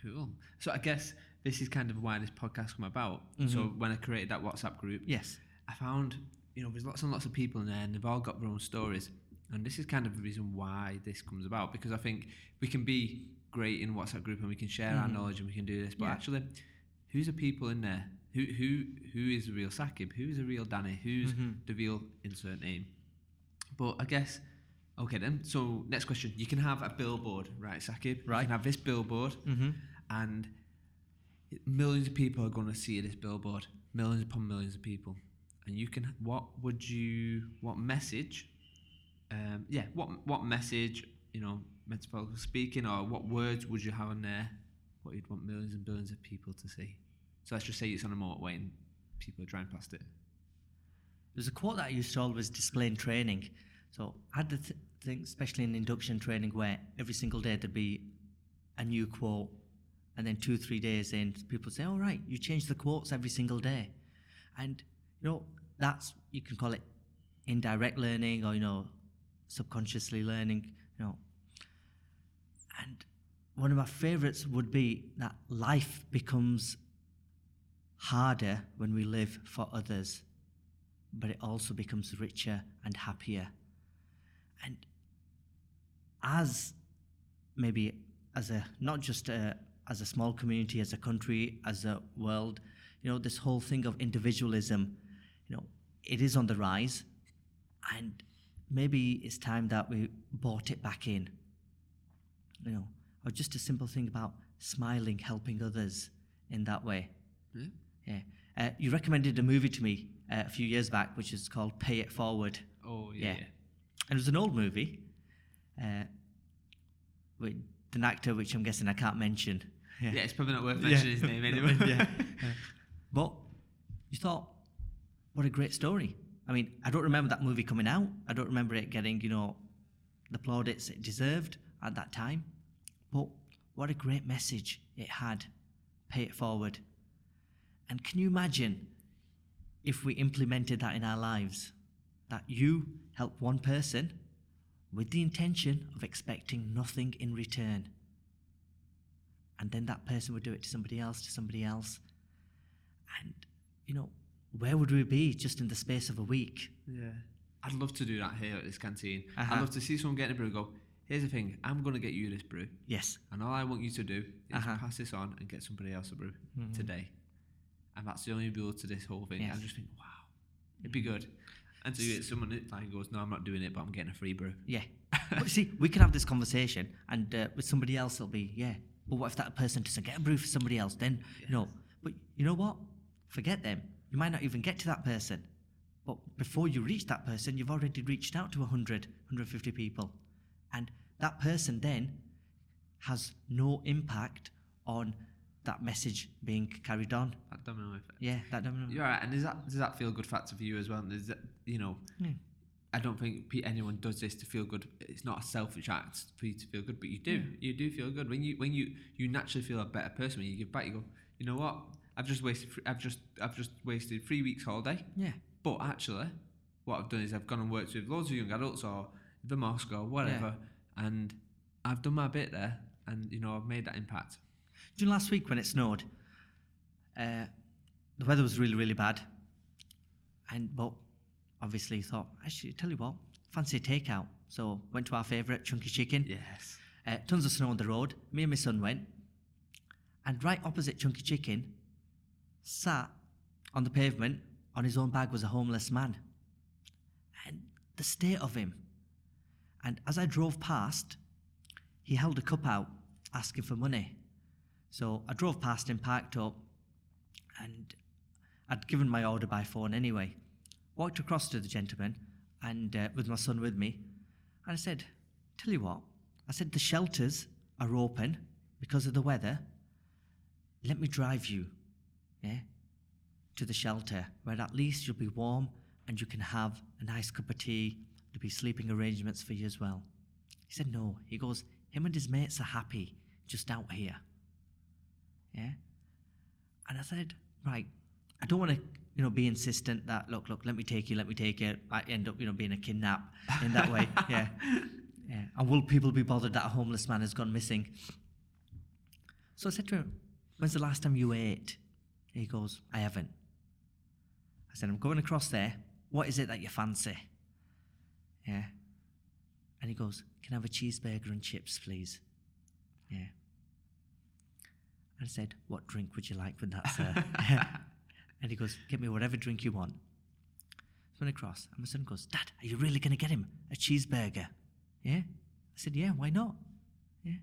Cool. So I guess this is kind of why this podcast come about. So mm-hmm. when I created that WhatsApp group, Yes. I found you know there's lots and lots of people in there, and they've all got their own stories. And this is kind of the reason why this comes about because I think we can be great in WhatsApp group and we can share our mm-hmm. knowledge and we can do this, but Yeah. actually, who's the people in there? Who who who is the real Sakib? Who's the real Danny? Who's mm-hmm. the real insert name? But I guess okay then. So next question: You can have a billboard, right, Sakib? Right. You can have this billboard, Mm-hmm. And millions of people are going to see this billboard. Millions upon millions of people. And you can what would you what message um, yeah what what message you know metaphorically speaking or what words would you have on there what you'd want millions and billions of people to see? So let's just say it's on a motorway and people are driving past it. There's a quote that I used to always display in training. So I had the th- thing, especially in induction training, where every single day there'd be a new quote, and then two, three days in, people say, "All right, you change the quotes every single day," and you know that's you can call it indirect learning or you know subconsciously learning, you know. And one of my favourites would be that life becomes harder when we live for others but it also becomes richer and happier. And as maybe as a not just a, as a small community, as a country, as a world, you know, this whole thing of individualism, you know, it is on the rise, and maybe it's time that we brought it back in. You know, or just a simple thing about smiling, helping others in that way. yeah Yeah. Uh, you recommended a movie to me uh, a few years back, which is called Pay It Forward. oh yeah, Yeah. yeah. And it was an old movie uh, with an actor, which I'm guessing I can't mention. Yeah, it's probably not worth Yeah. mentioning his name [laughs] anyway. yeah. [laughs] But you thought, what a great story. I mean, I don't remember that movie coming out. I don't remember it getting, you know, the plaudits it deserved at that time. But what a great message it had. Pay it forward. And can you imagine if we implemented that in our lives? That you help one person with the intention of expecting nothing in return. And then that person would do it to somebody else, to somebody else. And, you know, where would we be just in the space of a week? Yeah. I'd love to do that here at this canteen. I'd Uh-huh. love to see someone getting a brew and go, here's the thing, I'm going to get you this brew. Yes. And all I want you to do is Uh-huh. pass this on and get somebody else a brew today. And that's the only rule to this whole thing. Yes. I just think, wow, it'd be good. And to get someone that like goes, no, I'm not doing it, but I'm getting a free brew. Yeah. [laughs] but see, we can have this conversation, and uh, with somebody else, it'll be, yeah. But what if that person doesn't get a brew for somebody else? Then, you know, But you know what? Forget them. You might not even get to that person. But before you reach that person, you've already reached out to 100, 150 people. And that person then has no impact on that message being carried on. That domino effect. Yeah, that domino. You're right, and does that does that feel good factor for you as well? Is that you know? Yeah. I don't think anyone does this to feel good. It's not a selfish act for you to feel good, but you do. You do feel good when you when you you naturally feel a better person when you give back. You go, you know what? I've just wasted. I've just I've just wasted three weeks holiday. Yeah. But actually, what I've done is I've gone and worked with loads of young adults or the mosque or whatever, and I've done my bit there, and you know I've made that impact. Do you know last week when it snowed? Uh, the weather was really, really bad. And, but obviously thought, actually, tell you what, fancy a takeout. So went to our favourite, Chunky Chicken. Yes. Uh, tons of snow on the road. Me and my son went. And right opposite Chunky Chicken, sat on the pavement on his own bag was a homeless man. And the state of him. And as I drove past, he held a cup out asking for money. So I drove past him, parked up, and I'd given my order by phone anyway. Walked across to the gentleman and uh, with my son with me, and I said, Tell you what, I said, the shelters are open because of the weather. Let me drive you, yeah, to the shelter where at least you'll be warm and you can have a nice cup of tea. There'll be sleeping arrangements for you as well. He said, No. He goes, Him and his mates are happy just out here. Yeah. And I said, Right, I don't want to, you know, be insistent that, look, look, let me take you, let me take you. I end up, you know, being a kidnap in that way. [laughs] Yeah. Yeah. And will people be bothered that a homeless man has gone missing? So I said to him, When's the last time you ate? He goes, I haven't. I said, I'm going across there. What is it that you fancy? Yeah. And he goes, Can I have a cheeseburger and chips, please? Yeah. I said, What drink would you like with that, sir? [laughs] and he goes, Get me whatever drink you want. So I went across, and my son goes, Dad, are you really going to get him a cheeseburger? Yeah? I said, Yeah, why not? Yeah.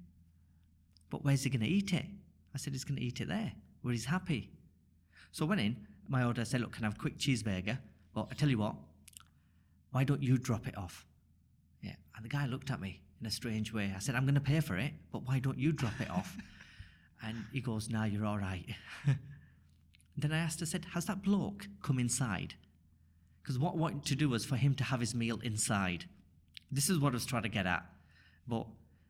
But where's he going to eat it? I said, He's going to eat it there, where he's happy. So I went in, my order, I said, Look, can I have a quick cheeseburger? But I tell you what, why don't you drop it off? Yeah. And the guy looked at me in a strange way. I said, I'm going to pay for it, but why don't you drop it off? [laughs] and he goes, Nah, you're all right. [laughs] then I asked, I said, Has that bloke come inside? Because what I wanted to do was for him to have his meal inside. This is what I was trying to get at. But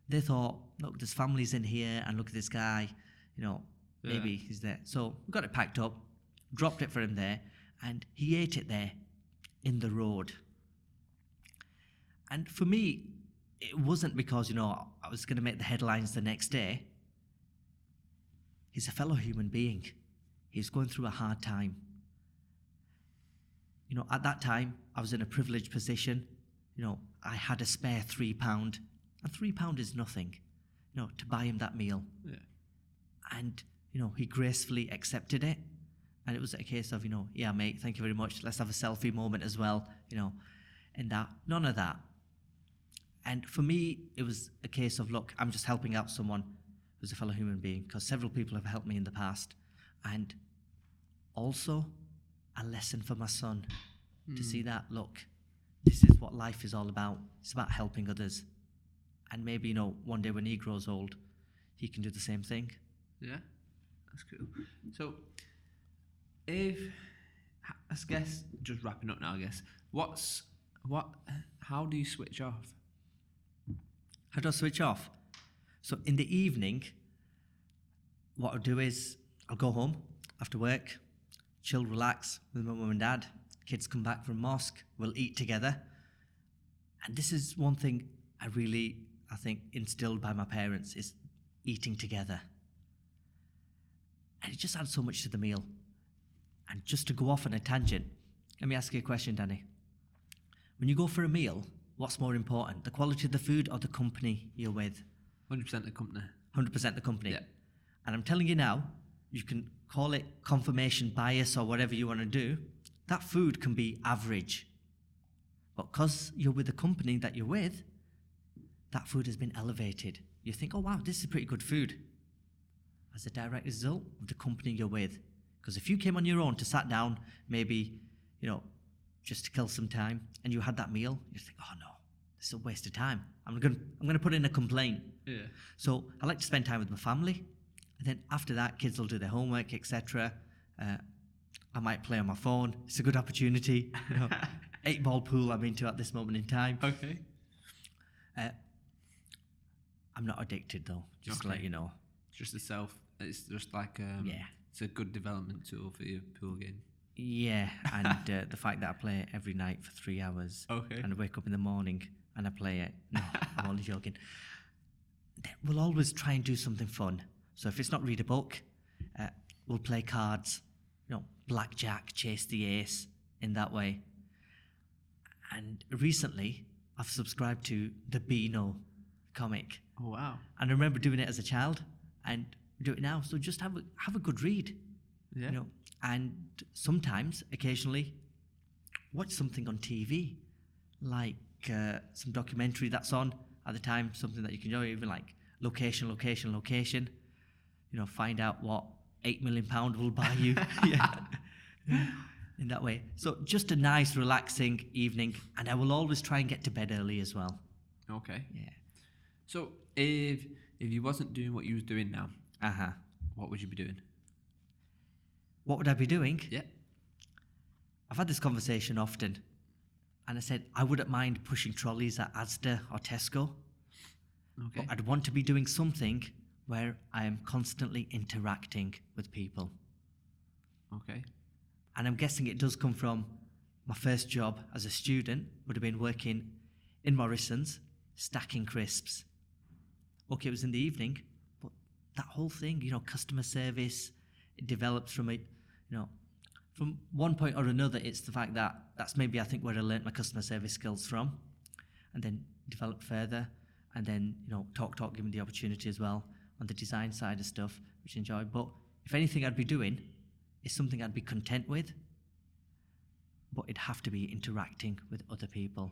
they thought, look, there's families in here, and look at this guy, you know, maybe Yeah. he's there. So we got it packed up, dropped it for him there, and he ate it there in the road. And for me, it wasn't because, you know, I was going to make the headlines the next day. He's a fellow human being. He's going through a hard time. You know, at that time, I was in a privileged position. You know, I had a spare three pound, and three pound is nothing, you know, to buy him that meal. Yeah. And, you know, he gracefully accepted it. And it was a case of, you know, yeah, mate, thank you very much. Let's have a selfie moment as well, you know, and that. None of that. And for me, it was a case of, look, I'm just helping out someone who's a fellow human being because several people have helped me in the past. And also a lesson for my son to see hmm. that, look, this is what life is all about. It's about helping others. And maybe, you know, one day when he grows old, he can do the same thing. Yeah, that's cool. So, if I guess just wrapping up now, I guess what's what? How do you switch off? How do I switch off? So in the evening, what I'll do is I'll go home after work, chill, relax with my mum and dad. Kids come back from mosque, we'll eat together. And this is one thing I really, I think, instilled by my parents is eating together. And it just adds so much to the meal. And just to go off on a tangent, let me ask you a question, Danny. When you go for a meal, what's more important, the quality of the food or the company you're with? Hundred percent the company. 100% the company. Yeah. And I'm telling you now, you can call it confirmation bias or whatever you want to do. That food can be average. But because you're with the company that you're with, that food has been elevated. You think, oh wow, this is pretty good food. As a direct result of the company you're with. Because if you came on your own to sat down, maybe, you know, just to kill some time, and you had that meal, you think, oh no, this is a waste of time. I'm gonna I'm gonna put in a complaint. Yeah. So I like to spend time with my family, then after that, kids will do their homework, etc. Uh, I might play on my phone. It's a good opportunity. You know, [laughs] eight ball pool I'm into at this moment in time. Okay. Uh, I'm not addicted though, just to let you know. Just the self. It's just like um, Yeah. It's a good development tool for your pool game. Yeah, [laughs] and uh, the fact that I play it every night for three hours, Okay. and I wake up in the morning and I play it. No, I'm only [laughs] joking. We'll always try and do something fun. So if it's not read a book, uh, we'll play cards. You know, blackjack, chase the ace, in that way. And recently, I've subscribed to the Beano comic, Oh wow. and I remember doing it as a child, and do it now. So just have a have a good read Yeah. you know and sometimes occasionally watch something on tv like uh, some documentary that's on at the time something that you can enjoy even like location location location you know find out what 8 million pound will buy you [laughs] [laughs] yeah. in that way so just a nice relaxing evening and i will always try and get to bed early as well Okay. yeah So if if you wasn't doing what you was doing now, uh-huh what would you be doing? what would i be doing Yeah. I've had this conversation often, and I said I wouldn't mind pushing trolleys at Asda or Tesco, Okay. but I'd want to be doing something where I am constantly interacting with people. Okay. And I'm guessing it does come from my first job as a student, would have been working in Morrison's, stacking crisps. Okay, it was in the evening, but that whole thing, you know, customer service, it develops from it, you know, from one point or another, it's the fact that that's maybe I think where I learnt my customer service skills from, and then developed further, and then you know TalkTalk given the opportunity as well on the design side of stuff, which I enjoy. But if anything, I'd be doing is something I'd be content with, but it'd have to be interacting with other people.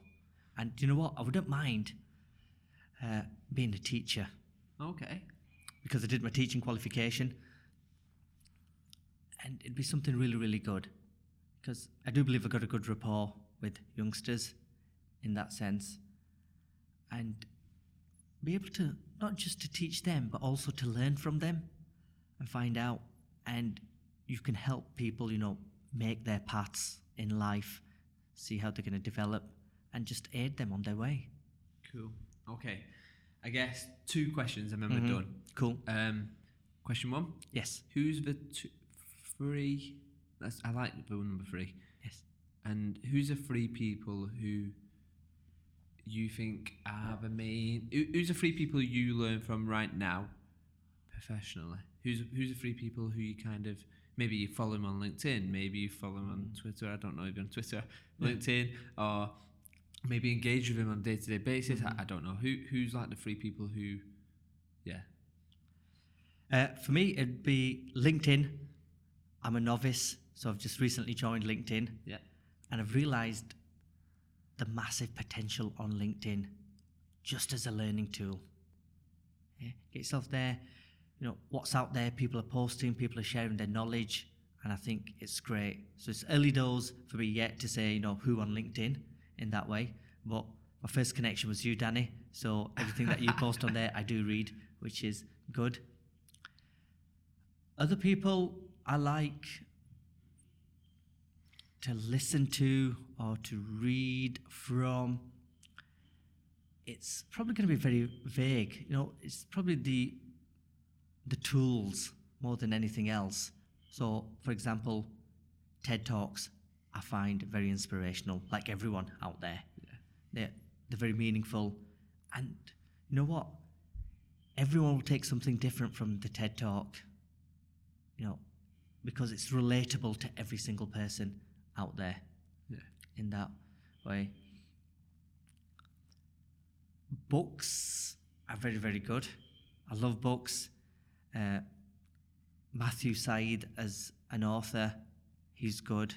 And do you know what? I wouldn't mind uh, being a teacher Okay. because I did my teaching qualification. And it'd be something really, really good. Because I do believe I've got a good rapport with youngsters in that sense. And be able to, not just to teach them, but also to learn from them and find out. And you can help people, you know, make their paths in life, see how they're going to develop, and just aid them on their way. Cool. Okay. I guess two questions and then Mhm. we're done. Cool. Um, question one: Yes. Who's the t- three? That's I like the number three. Yes. And who's the three people who you think are the main? who- Who's the three people you learn from right now, professionally? Who's who's the three people who you kind of maybe you follow them on LinkedIn, maybe you follow them on mm. Twitter. I don't know if you're on Twitter, LinkedIn, or maybe engage with them on a day to day basis. I, mm-hmm. I don't know who who's like the three people who, yeah, Uh, for me, it'd be LinkedIn. I'm a novice, so I've just recently joined LinkedIn, yeah, and I've realised the massive potential on LinkedIn just as a learning tool. Yeah, get yourself there. You know what's out there. People are posting. People are sharing their knowledge, and I think it's great. So it's early doors for me yet to say you know who on LinkedIn in that way. But my first connection was you, Danny. So everything that you [laughs] post on there, I do read, which is good. Other people I like to listen to or to read from. It's probably going to be very vague. You know, it's probably the the tools more than anything else. So, for example, TED Talks I find very inspirational, like everyone out there. They're, they're very meaningful. And you know what? Everyone will take something different from the TED Talk, you know, because it's relatable to every single person out there yeah. in that way. Books are very, very good. I love books. Uh, Matthew Syed as an author, he's good.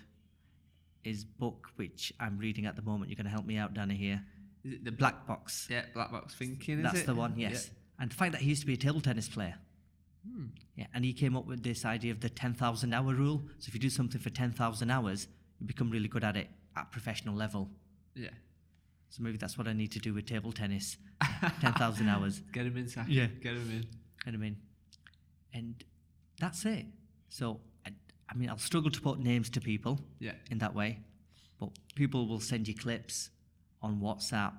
His book, which I'm reading at the moment, you're going to help me out, Danny, here. Is it the Black Box. Yeah, black box thinking. Is That's it? the one, yes. And the fact that he used to be a table tennis player. Hmm. Yeah, and he came up with this idea of the 10,000 hour rule. So if you do something for 10,000 hours, you become really good at it at professional level. Yeah. So maybe that's what I need to do with table tennis [laughs] 10,000 hours. Get him in, Saki. Yeah. Get him in. You know what I mean? And that's it. So, I, I mean, I'll struggle to put names to people Yeah. in that way, but people will send you clips on WhatsApp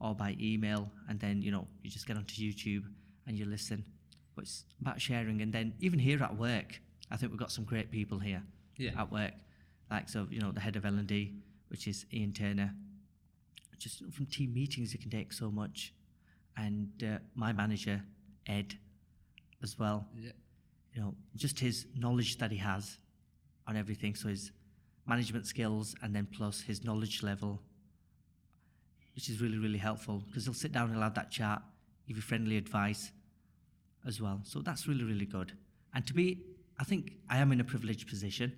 or by email, and then, you know, you just get onto YouTube and you listen. But it's about sharing. And then, even here at work, I think we've got some great people here Yeah. at work. Like, of you know, the head of L&D, which is Ian Turner. Just from team meetings, you can take so much. And uh, my manager, Ed, as well Yeah. you know, just his knowledge that he has on everything. So his management skills, and then plus his knowledge level, which is really, really helpful because he'll sit down and he'll have that chat, give you friendly advice as well. So that's really, really good. And to be, I think I am in a privileged position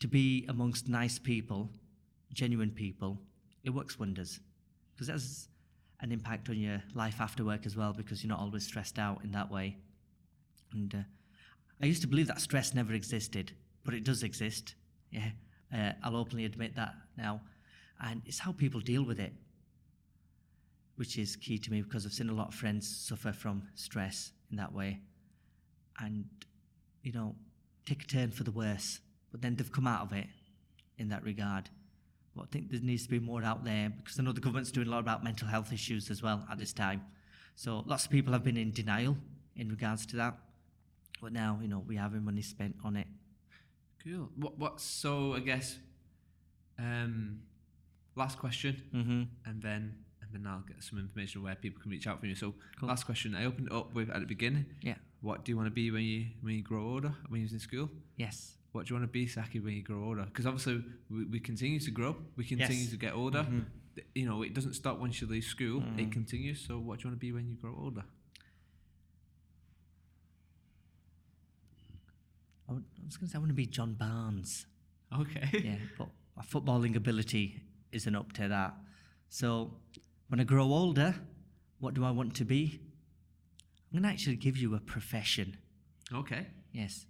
to be amongst nice people, genuine people. It works wonders because that's an impact on your life after work as well because you're not always stressed out in that way. And uh, I used to believe that stress never existed, but it does exist. Yeah, uh, I'll openly admit that now. And it's how people deal with it, which is key to me because I've seen a lot of friends suffer from stress in that way. And, you know, take a turn for the worse, but then they've come out of it in that regard. But I think there needs to be more out there because I know the government's doing a lot about mental health issues as well at this time. So lots of people have been in denial in regards to that. But now, you know, we have money spent on it. Cool. What? What? So I guess. Um, last question, Mm-hmm. and then and then I'll get some information where people can reach out for you. So Cool. last question. I opened it up with at the beginning. Yeah. What do you want to be when you when you grow older? When you're in school? Yes. What do you want to be, Saki, when you grow older? Because obviously we, we continue to grow. We continue Yes. to get older. Mhm. You know, it doesn't stop once you leave school. Mhm. It continues. So what do you want to be when you grow older? I would- I was going to say I want to be John Barnes. Okay. [laughs] yeah, but my footballing ability isn't up to that. So when I grow older, what do I want to be? I'm going to actually give you a profession. Okay. Yes.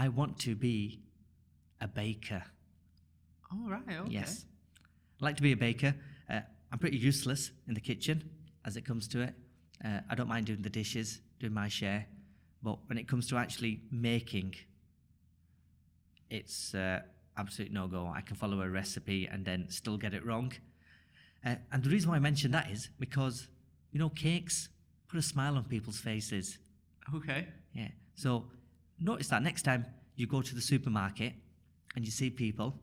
I want to be a baker. All right. Okay. Yes. I like to be a baker. Uh, I'm pretty useless in the kitchen as it comes to it. Uh, I don't mind doing the dishes, doing my share. But when it comes to actually making, it's uh, absolute no go. I can follow a recipe and then still get it wrong. Uh, and the reason why I mention that is because, you know, cakes put a smile on people's faces. Okay. Yeah. So notice that next time you go to the supermarket and you see people,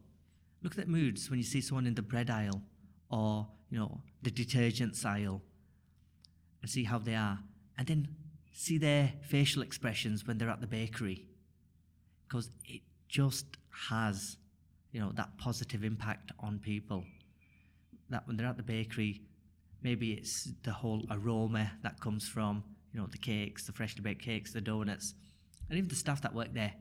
look at their moods when you see someone in the bread aisle or, you know, the detergents aisle and see how they are. And then see their facial expressions when they're at the bakery. Because it just has, you know, that positive impact on people. That when they're at the bakery, maybe it's the whole aroma that comes from, you know, the cakes, the freshly baked cakes, the donuts, and even the staff that work there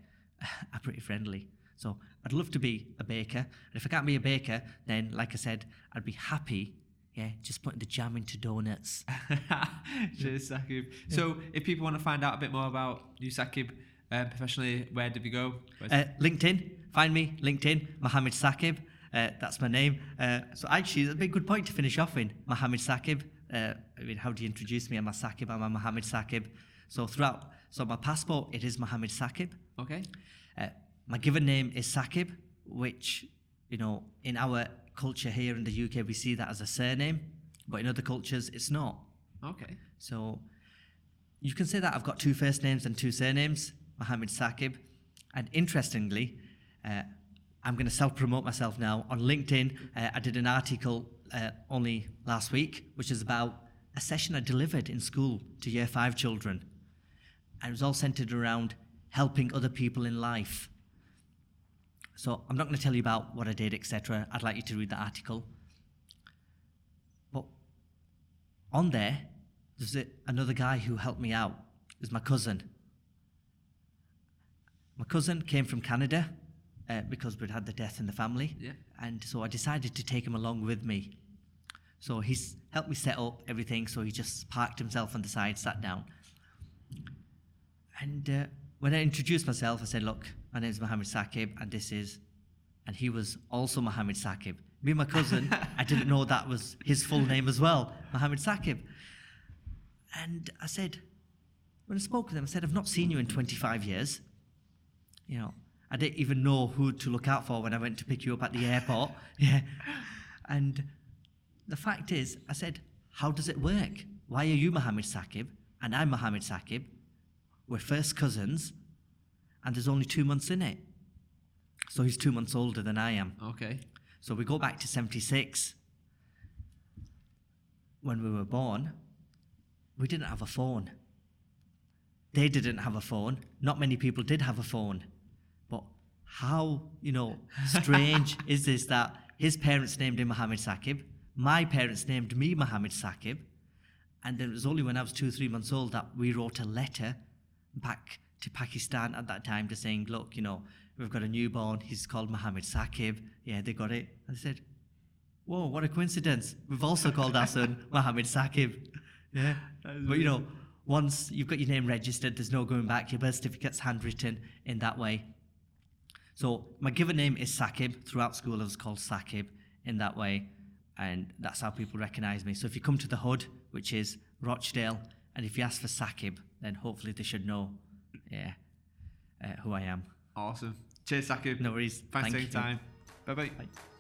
[sighs] are pretty friendly. So I'd love to be a baker. And if I can't be a baker, then, like I said, I'd be happy, yeah, just putting the jam into donuts. [laughs] Cheers, Sakib. So, if people want to find out a bit more about you, Sakib, uh, professionally, where did we go? Uh, LinkedIn, find me, LinkedIn, Mohammed Sakib. Uh, that's my name. Uh, so actually, it's a big good point to finish off in, Mohammed Sakib. Uh, I mean, how do you introduce me? I'm a Sakib, I'm a Mohammed Sakib. So throughout, so my passport, it is Mohammed Sakib. okay. Uh, my given name is Sakib, which, you know, in our culture here in the UK, we see that as a surname, but in other cultures, it's not. Okay. So you can say that I've got two first names and two surnames, Mohammed Sakib. And interestingly, uh, I'm going to self promote myself now. On LinkedIn, uh, I did an article uh, only last week, which is about a session I delivered in school to year five children. And it was all centered around helping other people in life. So I'm not going to tell you about what I did, etc. I'd like you to read the article. But on there, there's a, another guy who helped me out. It was my cousin. My cousin came from Canada uh, because we'd had the death in the family. Yeah. And so I decided to take him along with me. So he's helped me set up everything. So he just parked himself on the side, sat down. And uh, when I introduced myself, I said, "Look, my name is Mohammed Saqib, and this is," and he was also Mohammed Saqib. Me and my cousin, I didn't know that was his full name as well, Mohammed Saqib. And I said, when I spoke with him, I said, "I've not seen you in 25 years. You know, I didn't even know who to look out for when I went to pick you up at the airport. [laughs] yeah, and the fact is, I said, how does it work? Why are you Mohammed Saqib and I'm Mohammed Saqib? We're first cousins, and there's only two months in it. So he's two months older than I am. Okay. So we go back to 76. When we were born, we didn't have a phone. They didn't have a phone. Not many people did have a phone. But how, you know, strange [laughs] is this that his parents named him Mohammed Saqib, my parents named me Mohammed Saqib, and then it was only when I was two or three months old that we wrote a letter back to Pakistan at that time to saying, look, you know, we've got a newborn, he's called Mohammed Saqib. Yeah, they got it. I said, whoa, what a coincidence. We've also called our son [laughs] Mohammed Saqib. Yeah. But you know, once you've got your name registered, there's no going back. Your birth certificate's handwritten in that way. So my given name is Saqib. Throughout school, I was called Saqib in that way. And that's how people recognize me. So if you come to the hood, which is Rochdale, and if you ask for Saqib, then hopefully they should know, yeah, uh, who I am. Awesome. Cheers, Saqib. No worries. Thanks Thank for your you. time. Bye bye. Bye.